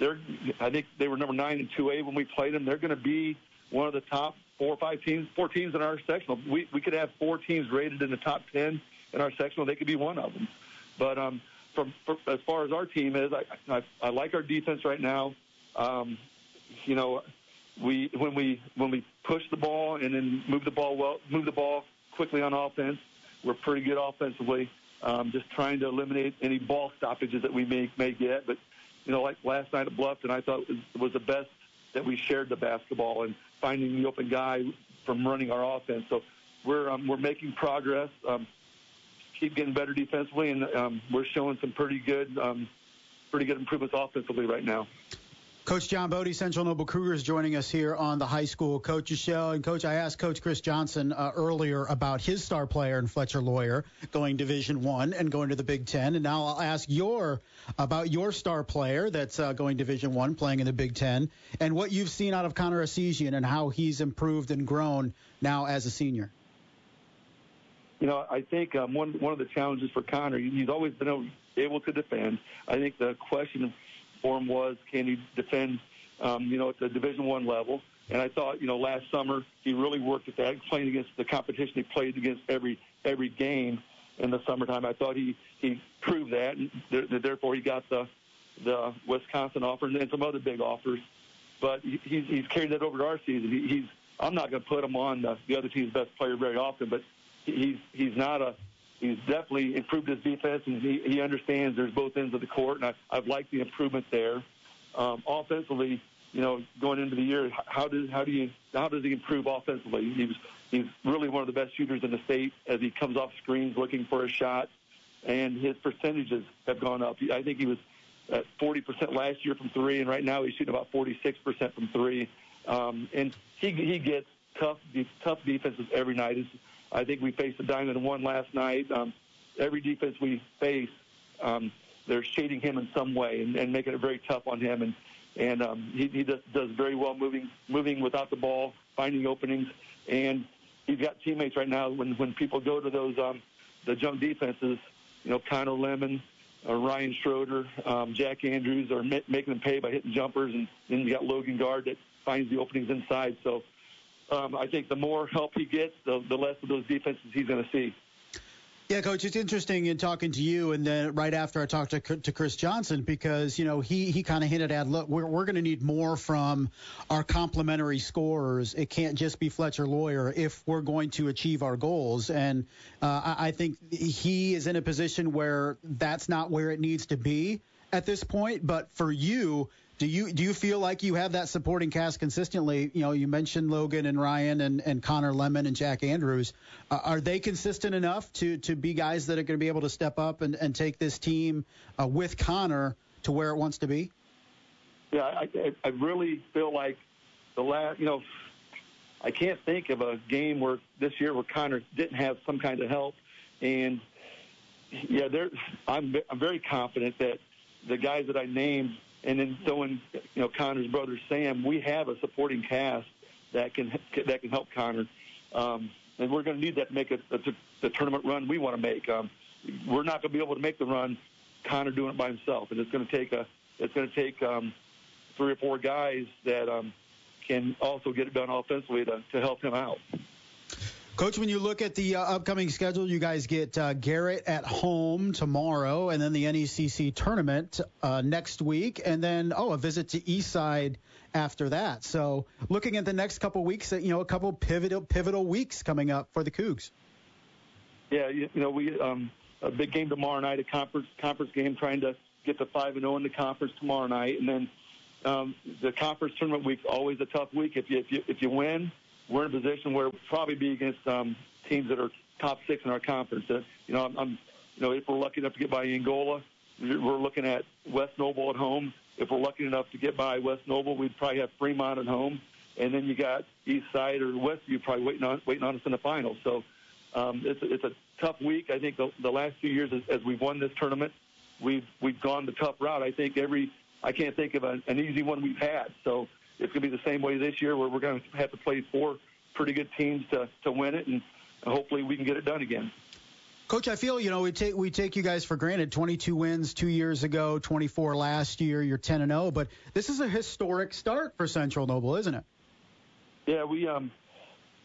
they're I think they were number nine in two A when we played them. They're going to be one of the top four or five teams, four teams in our sectional. We we could have four teams rated in the top ten in our sectional. They could be one of them. But um, from, from as far as our team is, I, I I like our defense right now. Um, you know, we when we when we push the ball and then move the ball well, move the ball quickly on offense, we're pretty good offensively. Um, just trying to eliminate any ball stoppages that we may may get. But you know, like last night at Bluffton, I thought was, was the best that we shared the basketball and finding the open guy from running our offense. So we're um, we're making progress. Um, keep getting better defensively, and um, we're showing some pretty good um, pretty good improvements offensively right now. Coach John Bodey, Central Noble Cougars, joining us here on the High School Coaches Show. And Coach, I asked Coach Chris Johnson uh, earlier about his star player in Fletcher Loyer going Division One and going to the Big Ten. And now I'll ask your about your star player that's uh, going Division One, playing in the Big Ten, and what you've seen out of Connor Essegian and how he's improved and grown now as a senior. You know, I think um, one one of the challenges for Connor, he's always been able to defend. I think the question for him was, can he defend, um, you know, at the Division One level? And I thought, you know, last summer he really worked at that, playing against the competition he played against every every game in the summertime. I thought he he proved that, and th- therefore he got the the Wisconsin offer and some other big offers. But he, he's he's carried that over to our season. He, he's I'm not going to put him on the, the other team's best player very often, but he's he's not a he's definitely improved his defense, and he, he understands there's both ends of the court, and I, I've liked the improvement there. Um, offensively, you know, going into the year, how does how do you how does he improve offensively? He's he's really one of the best shooters in the state as he comes off screens looking for a shot, and his percentages have gone up. I think he was at 40% last year from three, and right now he's shooting about 46% from three. Um, and he he gets tough tough defenses every night. It's, I think we faced a Diamond One last night. Um, every defense we face, um, they're shading him in some way and, and making it very tough on him. And and um, he, he does, does very well moving moving without the ball, finding openings, and he's got teammates right now. When when people go to those um, the junk defenses, you know, Connor Lemon, uh, Ryan Schroeder, um, Jack Andrews are ma- making them pay by hitting jumpers, and then you got Logan Guard that finds the openings inside. So um, I think the more help he gets, the, the less of those defenses he's going to see. Yeah, coach, it's interesting in talking to you, and then right after I talked to, to Chris Johnson because you know he he kind of hinted at look we're we're going to need more from our complementary scorers. It can't just be Fletcher Loyer if we're going to achieve our goals, and uh, I, I think he is in a position where that's not where it needs to be at this point. But for you, do you do you feel like you have that supporting cast consistently? You know, you mentioned Logan and Ryan and, and Connor Lemon and Jack Andrews. Uh, are they consistent enough to to be guys that are going to be able to step up and, and take this team uh, with Connor to where it wants to be? Yeah, I, I really feel like the last, you know, I can't think of a game where this year where Connor didn't have some kind of help, and yeah, there, I'm I'm very confident that the guys that I named and then throwing you know Connor's brother Sam, we have a supporting cast that can that can help Connor, um, and we're going to need that to make a, a, the tournament run we want to make. Um, we're not going to be able to make the run, Connor doing it by himself, and it's going to take a it's going to take um, three or four guys that um, can also get it done offensively to, to help him out. Coach, when you look at the uh, upcoming schedule, you guys get uh, Garrett at home tomorrow, and then the NECC tournament uh, next week, and then oh, a visit to Eastside after that. So, looking at the next couple weeks, you know, a couple pivotal pivotal weeks coming up for the Cougs. Yeah, you, you know, we um, a big game tomorrow night, a conference conference game, trying to get to five and zero in the conference tomorrow night, and then um, the conference tournament week's always a tough week. If you if you if you win we're in a position where we'll probably be against um, teams that are top six in our conference. Uh, you know, I'm, I'm, you know, if we're lucky enough to get by Angola, we're looking at West Noble at home. If we're lucky enough to get by West Noble, we'd probably have Fremont at home, and then you got East Side or Westview probably waiting on waiting on us in the finals. So um, it's a, it's a tough week. I think the, the last few years as, as we've won this tournament, we've we've gone the tough route. I think every I can't think of an easy one we've had. So it's going to be the same way this year, where we're going to have to play four pretty good teams to to win it, and hopefully we can get it done again. Coach, I feel you know we take we take you guys for granted. 22 wins two years ago, 24 last year. You're 10 and 0, but this is a historic start for Central Noble, isn't it? Yeah, we um,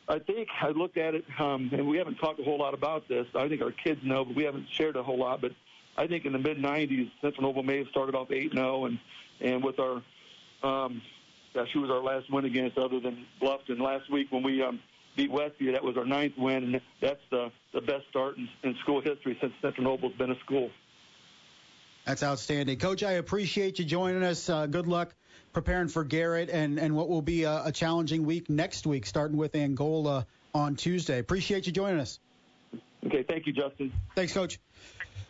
I think I looked at it, um, and we haven't talked a whole lot about this. I think our kids know, but we haven't shared a whole lot. But I think in the mid 90s, Central Noble may have started off 8 0, and and with our um, who was our last win against other than Bluffton last week when we um, beat Westview. That was our ninth win, and that's the, the best start in, in school history since Central Noble's been a school. That's outstanding. Coach, I appreciate you joining us. Uh, good luck preparing for Garrett and, and what will be a, a challenging week next week, starting with Angola on Tuesday. Appreciate you joining us. Okay, thank you, Justin. Thanks, Coach.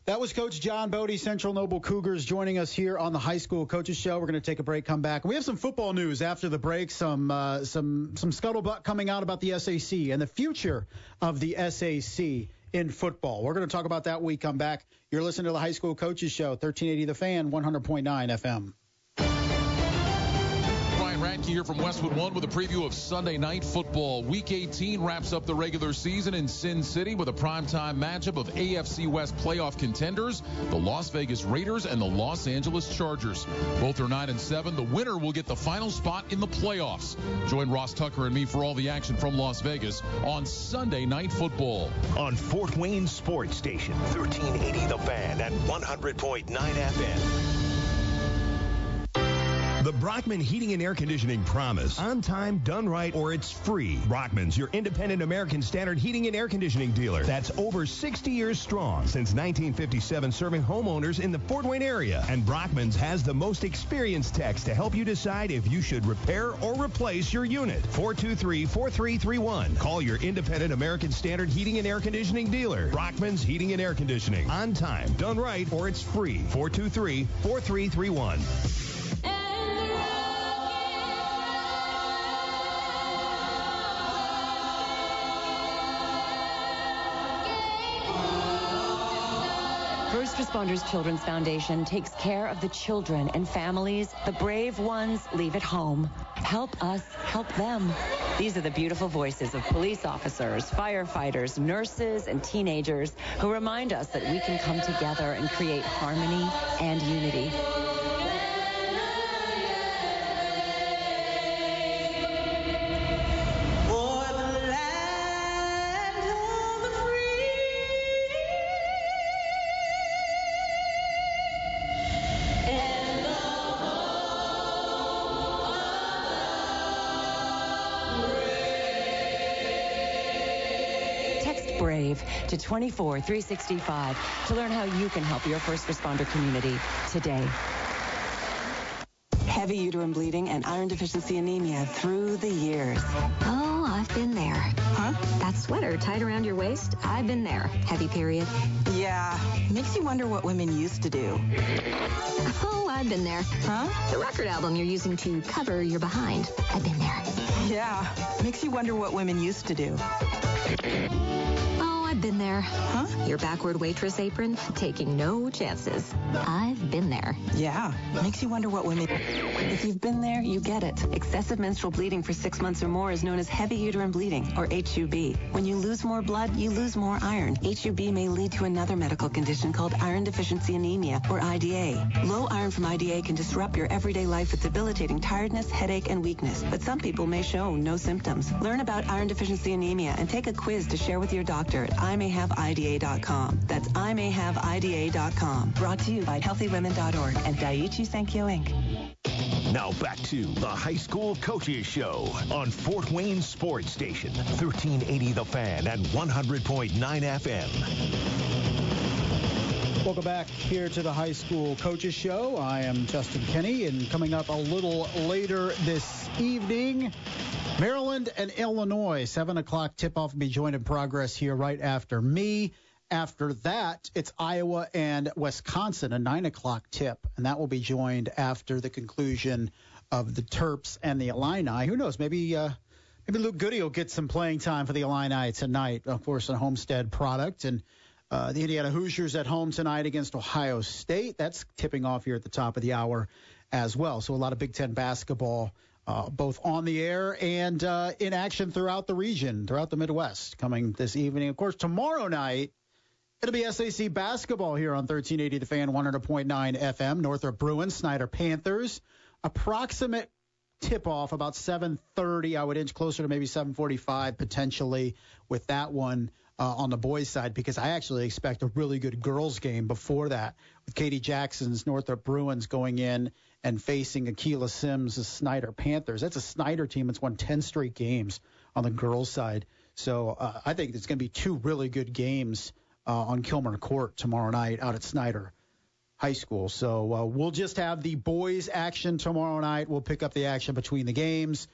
That was Coach John Bodey, Central Noble Cougars, joining us here on the High School Coaches Show. We're going to take a break, come back. We have some football news after the break, some uh, some some scuttlebutt coming out about the SAC and the future of the SAC in football. We're going to talk about that when we come back. You're listening to the High School Coaches Show, 1380 The Fan, 100.9 FM. Radke here from Westwood One with a preview of Sunday night football. Week 18 wraps up the regular season in Sin City with a primetime matchup of AFC West playoff contenders, the Las Vegas Raiders and the Los Angeles Chargers. Both are 9 and 7. The winner will get the final spot in the playoffs. Join Ross Tucker and me for all the action from Las Vegas on Sunday night football. On Fort Wayne Sports Station, 1380 The Fan at 100.9 FM. The Brockman Heating and Air Conditioning Promise. On time, done right, or it's free. Brockman's your independent American Standard heating and air conditioning dealer. That's over 60 years strong. Since 1957, serving homeowners in the Fort Wayne area. And Brockman's has the most experienced techs to help you decide if you should repair or replace your unit. 423-4331. Call your independent American Standard heating and air conditioning dealer. Brockman's Heating and Air Conditioning. On time, done right, or it's free. 423-4331. Responders Children's Foundation takes care of the children and families the brave ones leave at home. Help us help them. These are the beautiful voices of police officers, firefighters, nurses, and teenagers who remind us that we can come together and create harmony and unity. 24 365 to learn how you can help your first responder community today. Heavy uterine bleeding and iron deficiency anemia through the years. Oh, I've been there. Huh? That sweater tied around your waist, I've been there. Heavy period. Yeah. Makes you wonder what women used to do. Oh, I've been there. Huh? The record album you're using to cover your behind. I've been there. Yeah. Makes you wonder what women used to do. There. Huh? Your backward waitress apron, taking no chances. I've been there. Yeah. Makes you wonder what women. If you've been there, you get it. Excessive menstrual bleeding for six months or more is known as heavy uterine bleeding, or HUB. When you lose more blood, you lose more iron. HUB may lead to another medical condition called iron deficiency anemia, or IDA. Low iron from IDA can disrupt your everyday life with debilitating tiredness, headache, and weakness, but some people may show no symptoms. Learn about iron deficiency anemia and take a quiz to share with your doctor at imayhaveida.com. That's imayhaveida.com. Brought to you by healthywomen.org and Daiichi Sankyo Inc. Now back to the High School Coaches Show on Fort Wayne Sports Station, 1380 The Fan and 100.9 FM. Welcome back here to the High School Coaches Show. I am Justin Kenny, and coming up a little later this evening, Maryland and Illinois, 7 o'clock tip-off will be joined in progress here right after me. After that, it's Iowa and Wisconsin, a 9 o'clock tip, and that will be joined after the conclusion of the Terps and the Illini. Who knows? Maybe uh, maybe Luke Goode will get some playing time for the Illini tonight. Of course, a Homestead product. And uh, the Indiana Hoosiers at home tonight against Ohio State. That's tipping off here at the top of the hour as well. So a lot of Big Ten basketball uh, both on the air and uh, in action throughout the region, throughout the Midwest, coming this evening. Of course, tomorrow night, it'll be SAC basketball here on 1380 The Fan, 100.9 FM. Northrop Bruins, Snyder Panthers. Approximate tip-off about 7:30. I would inch closer to maybe 7:45 potentially with that one. Uh, on the boys' side, because I actually expect a really good girls' game before that, with Katie Jackson's Northrop Bruins going in and facing Akila Sims' Snyder Panthers. That's a Snyder team that's won 10 straight games on the girls' side. So uh, I think it's going to be two really good games uh, on Kilmer Court tomorrow night out at Snyder High School. So uh, we'll just have the boys' action tomorrow night. We'll pick up the action between the games.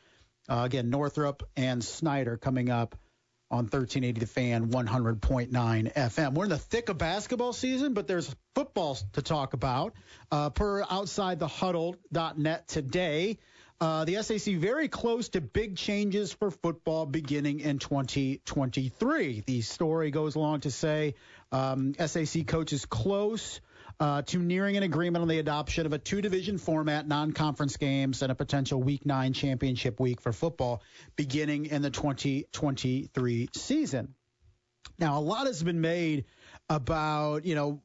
Uh, again, Northrop and Snyder coming up on 1380 The Fan, 100.9 FM. We're in the thick of basketball season, but there's football to talk about. Uh, per OutsideTheHuddle.net today, uh, the SAC very close to big changes for football beginning in 2023. The story goes along to say um, SAC coaches close uh, to nearing an agreement on the adoption of a two division format, non conference games, and a potential week nine championship week for football beginning in the 2023 season. Now, a lot has been made about, you know,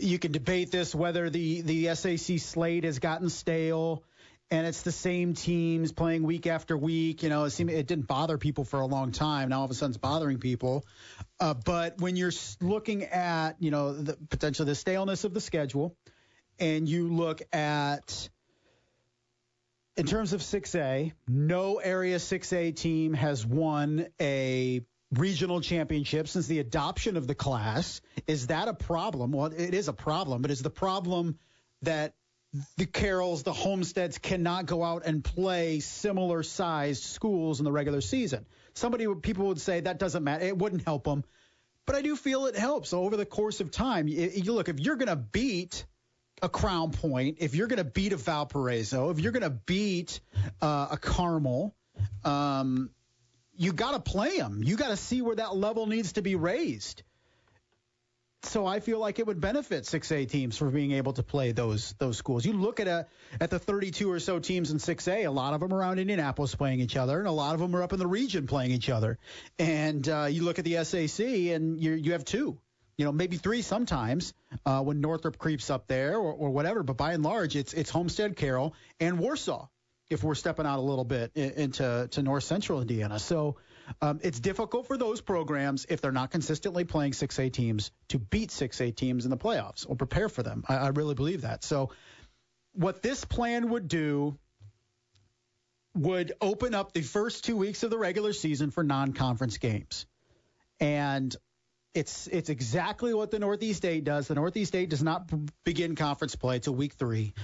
you can debate this whether the, the SAC slate has gotten stale and it's the same teams playing week after week. You know, it seemed it didn't bother people for a long time. Now all of a sudden it's bothering people. Uh, but when you're looking at you know the potential the staleness of the schedule, and you look at in terms of 6A, no area 6A team has won a regional championship since the adoption of the class. Is that a problem? Well, it is a problem, but is the problem that the Carrolls, the Homesteads cannot go out and play similar sized schools in the regular season. Somebody, people would say that doesn't matter. It wouldn't help them. But I do feel it helps over the course of time. You look, if you're going to beat a Crown Point, if you're going to beat a Valparaiso, if you're going to beat uh, a Carmel, um, you got to play them. You got to see where that level needs to be raised so I feel like it would benefit 6A teams for being able to play those those schools. You look at a at the 32 or so teams in 6A, a lot of them around Indianapolis playing each other, and a lot of them are up in the region playing each other. And uh, you look at the SAC, and you you have two, you know, maybe three sometimes uh, when Northrop creeps up there or, or whatever. But by and large, it's it's Homestead, Carroll, and Warsaw. If we're stepping out a little bit into to North Central Indiana, so. Um, it's difficult for those programs if they're not consistently playing 6A teams to beat 6A teams in the playoffs or prepare for them. I, I really believe that. So, what this plan would do would open up the first two weeks of the regular season for non-conference games, and it's it's exactly what the Northeast Eight does. The Northeast Eight does not begin conference play until week three.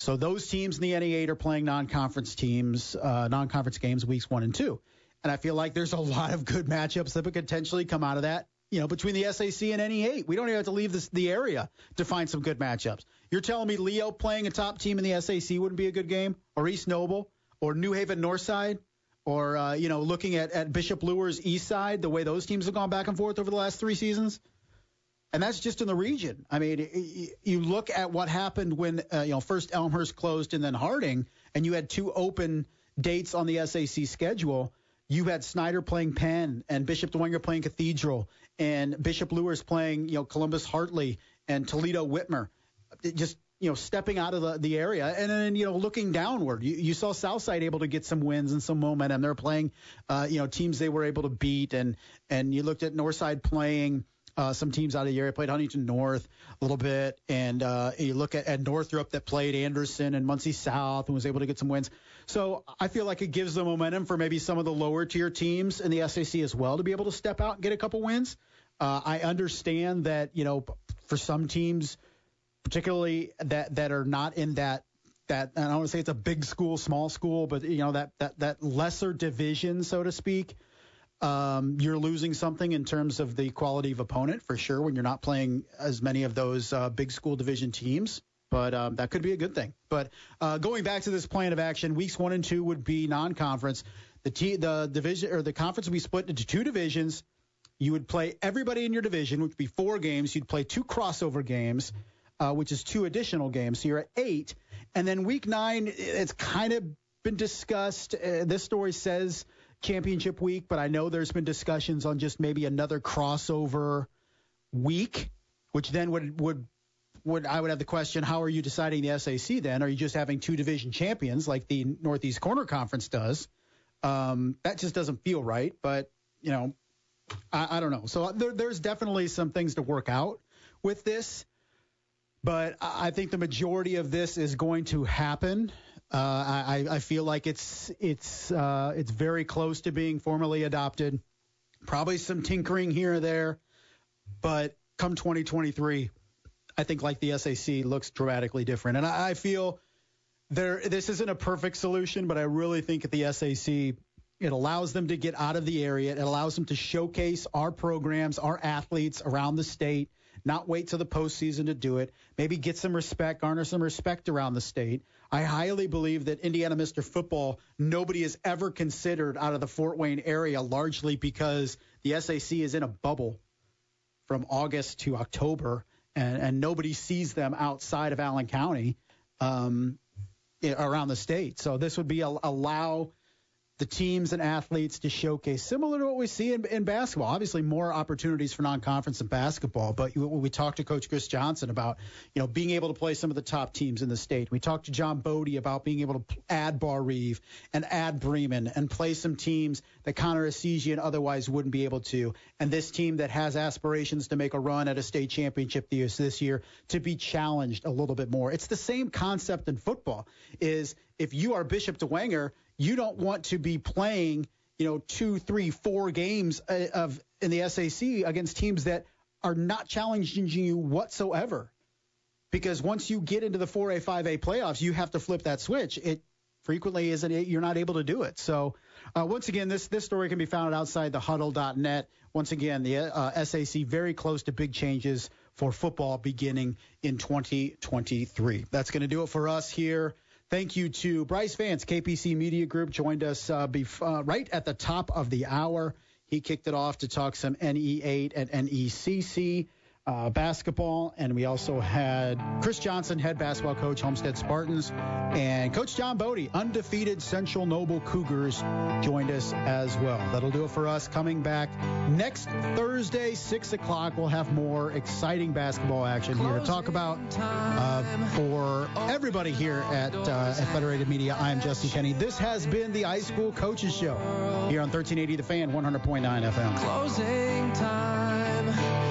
So those teams in the NE8 are playing non-conference teams, uh, non-conference games weeks one and two. And I feel like there's a lot of good matchups that could potentially come out of that. You know, between the SAC and NE8, we don't even have to leave this, the area to find some good matchups. You're telling me Leo playing a top team in the SAC wouldn't be a good game, or East Noble, or New Haven Northside, Or uh, you know, looking at, at Bishop Luers East Side, the way those teams have gone back and forth over the last three seasons, and that's just in the region. I mean, you look at what happened when uh, you know first Elmhurst closed and then Harding, and you had two open dates on the SAC schedule. You had Snyder playing Penn and Bishop Dwenger playing Cathedral and Bishop Luers playing you know Columbus Hartley and Toledo Whitmer. It just you know, stepping out of the, the area and then, you know, looking downward. You, you saw Southside able to get some wins and some momentum. They're playing, uh, you know, teams they were able to beat. And, and you looked at Northside playing uh, some teams out of the area, played Huntington North a little bit. And uh, you look at, at Northrop that played Anderson and Muncie South and was able to get some wins. So I feel like it gives the momentum for maybe some of the lower tier teams in the SAC as well to be able to step out and get a couple wins. Uh, I understand that, you know, for some teams – particularly that that are not in that that I don't want to say it's a big school, small school, but you know that that that lesser division, so to speak. Um, you're losing something in terms of the quality of opponent for sure when you're not playing as many of those uh, big school division teams. But um, that could be a good thing. But uh, going back to this plan of action, weeks one and two would be non-conference. The t- the division or the conference would be split into two divisions. You would play everybody in your division, which would be four games. You'd play two crossover games uh, which is two additional games. So you're at eight. And then week nine, it's kind of been discussed. Uh, this story says championship week, but I know there's been discussions on just maybe another crossover week, which then would would would I would have the question: How are you deciding the SAC? Then are you just having two division champions like the Northeast Corner Conference does? Um, that just doesn't feel right. But you know, I, I don't know. So there, there's definitely some things to work out with this. But I think the majority of this is going to happen. Uh, I, I, feel like it's it's uh, it's very close to being formally adopted. Probably some tinkering here or there, but come 2023, I think like the SAC looks dramatically different. And I, I feel there this isn't a perfect solution, but I really think at the SAC it allows them to get out of the area. It allows them to showcase our programs, our athletes around the state not wait till the postseason to do it. Maybe get some respect, garner some respect around the state. I highly believe that Indiana Mr. Football, nobody has ever considered out of the Fort Wayne area, largely because the SAC is in a bubble from August to October, and, and nobody sees them outside of Allen County um, around the state. So this would be a, allow the teams and athletes to showcase, similar to what we see in, in basketball. Obviously, more opportunities for non-conference in basketball. But we talked to Coach Chris Johnson about, you know, being able to play some of the top teams in the state. We talked to John Bodey about being able to add Barr-Reeve and add Bremen and play some teams that Connor Essegian otherwise wouldn't be able to. And this team that has aspirations to make a run at a state championship this year to be challenged a little bit more. It's the same concept in football. Is if you are Bishop Dwenger – you don't want to be playing, you know, two, three, four games uh, of in the SAC against teams that are not challenging you whatsoever. Because once you get into the 4A, 5A playoffs, you have to flip that switch. It frequently isn't. You're not able to do it. So uh, once again, this this story can be found outside the huddle.net. Once again, the uh, SAC very close to big changes for football beginning in 2023. That's going to do it for us here Thank you to Brice Vance, KPC Media Group, joined us uh, bef- uh, right at the top of the hour. He kicked it off to talk some NE8 and NECC uh, basketball, and we also had Chris Johnson, head basketball coach, Homestead Spartans, and Coach John Bodey, undefeated Central Noble Cougars, joined us as well. That'll do it for us. Coming back next Thursday, six o'clock, we'll have more exciting basketball action here to talk about uh, for everybody here at, uh, at Federated Media. I am Justin Kenny. This has been the High School Coaches Show here on 1380 The Fan, 100.9 FM. Closing time.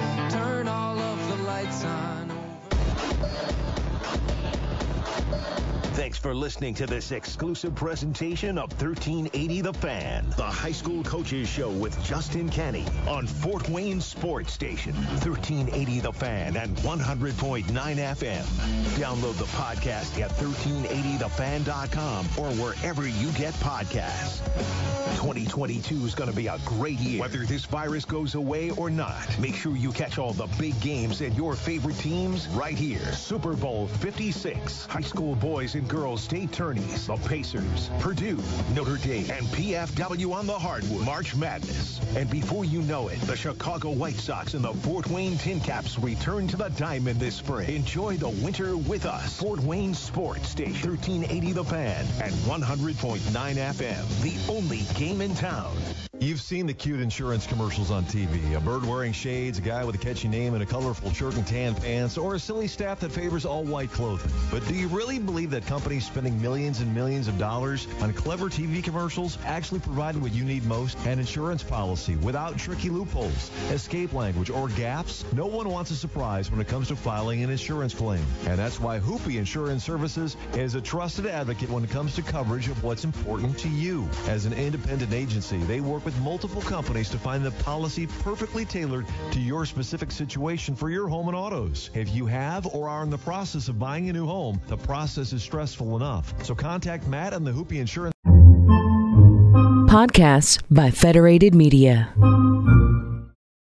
Thanks for listening to this exclusive presentation of 1380 The Fan, the high school coaches show with Justin Kenny on Fort Wayne Sports Station, 1380 The Fan and 100.9 FM. Download the podcast at 1380thefan.com or wherever you get podcasts. 2022 is going to be a great year. Whether this virus goes away or not, make sure you catch all the big games and your favorite teams right here. Super Bowl 56. High school boys and girls state tourneys. The Pacers, Purdue, Notre Dame, and PFW on the hardwood. March Madness. And before you know it, the Chicago White Sox and the Fort Wayne Tin Caps return to the diamond this spring. Enjoy the winter with us. Fort Wayne Sports Station, 1380 The Fan and 100.9 FM. The only game in town. You've seen the cute insurance commercials on TV. A bird wearing shades, a guy with a catchy name and a colorful shirt and tan pants, or a silly staff that favors all white clothing. But do you really believe that companies spending millions and millions of dollars on clever TV commercials actually provide what you need most? An insurance policy without tricky loopholes, escape language, or gaps? No one wants a surprise when it comes to filing an insurance claim. And that's why Hoopy Insurance Services is a trusted advocate when it comes to coverage of what's important to you. As an independent agency, they work with multiple companies to find the policy perfectly tailored to your specific situation for your home and autos. If you have or are in the process of buying a new home, the process is stressful enough. So contact Matt and the Hoopy Insurance. Podcasts by Federated Media.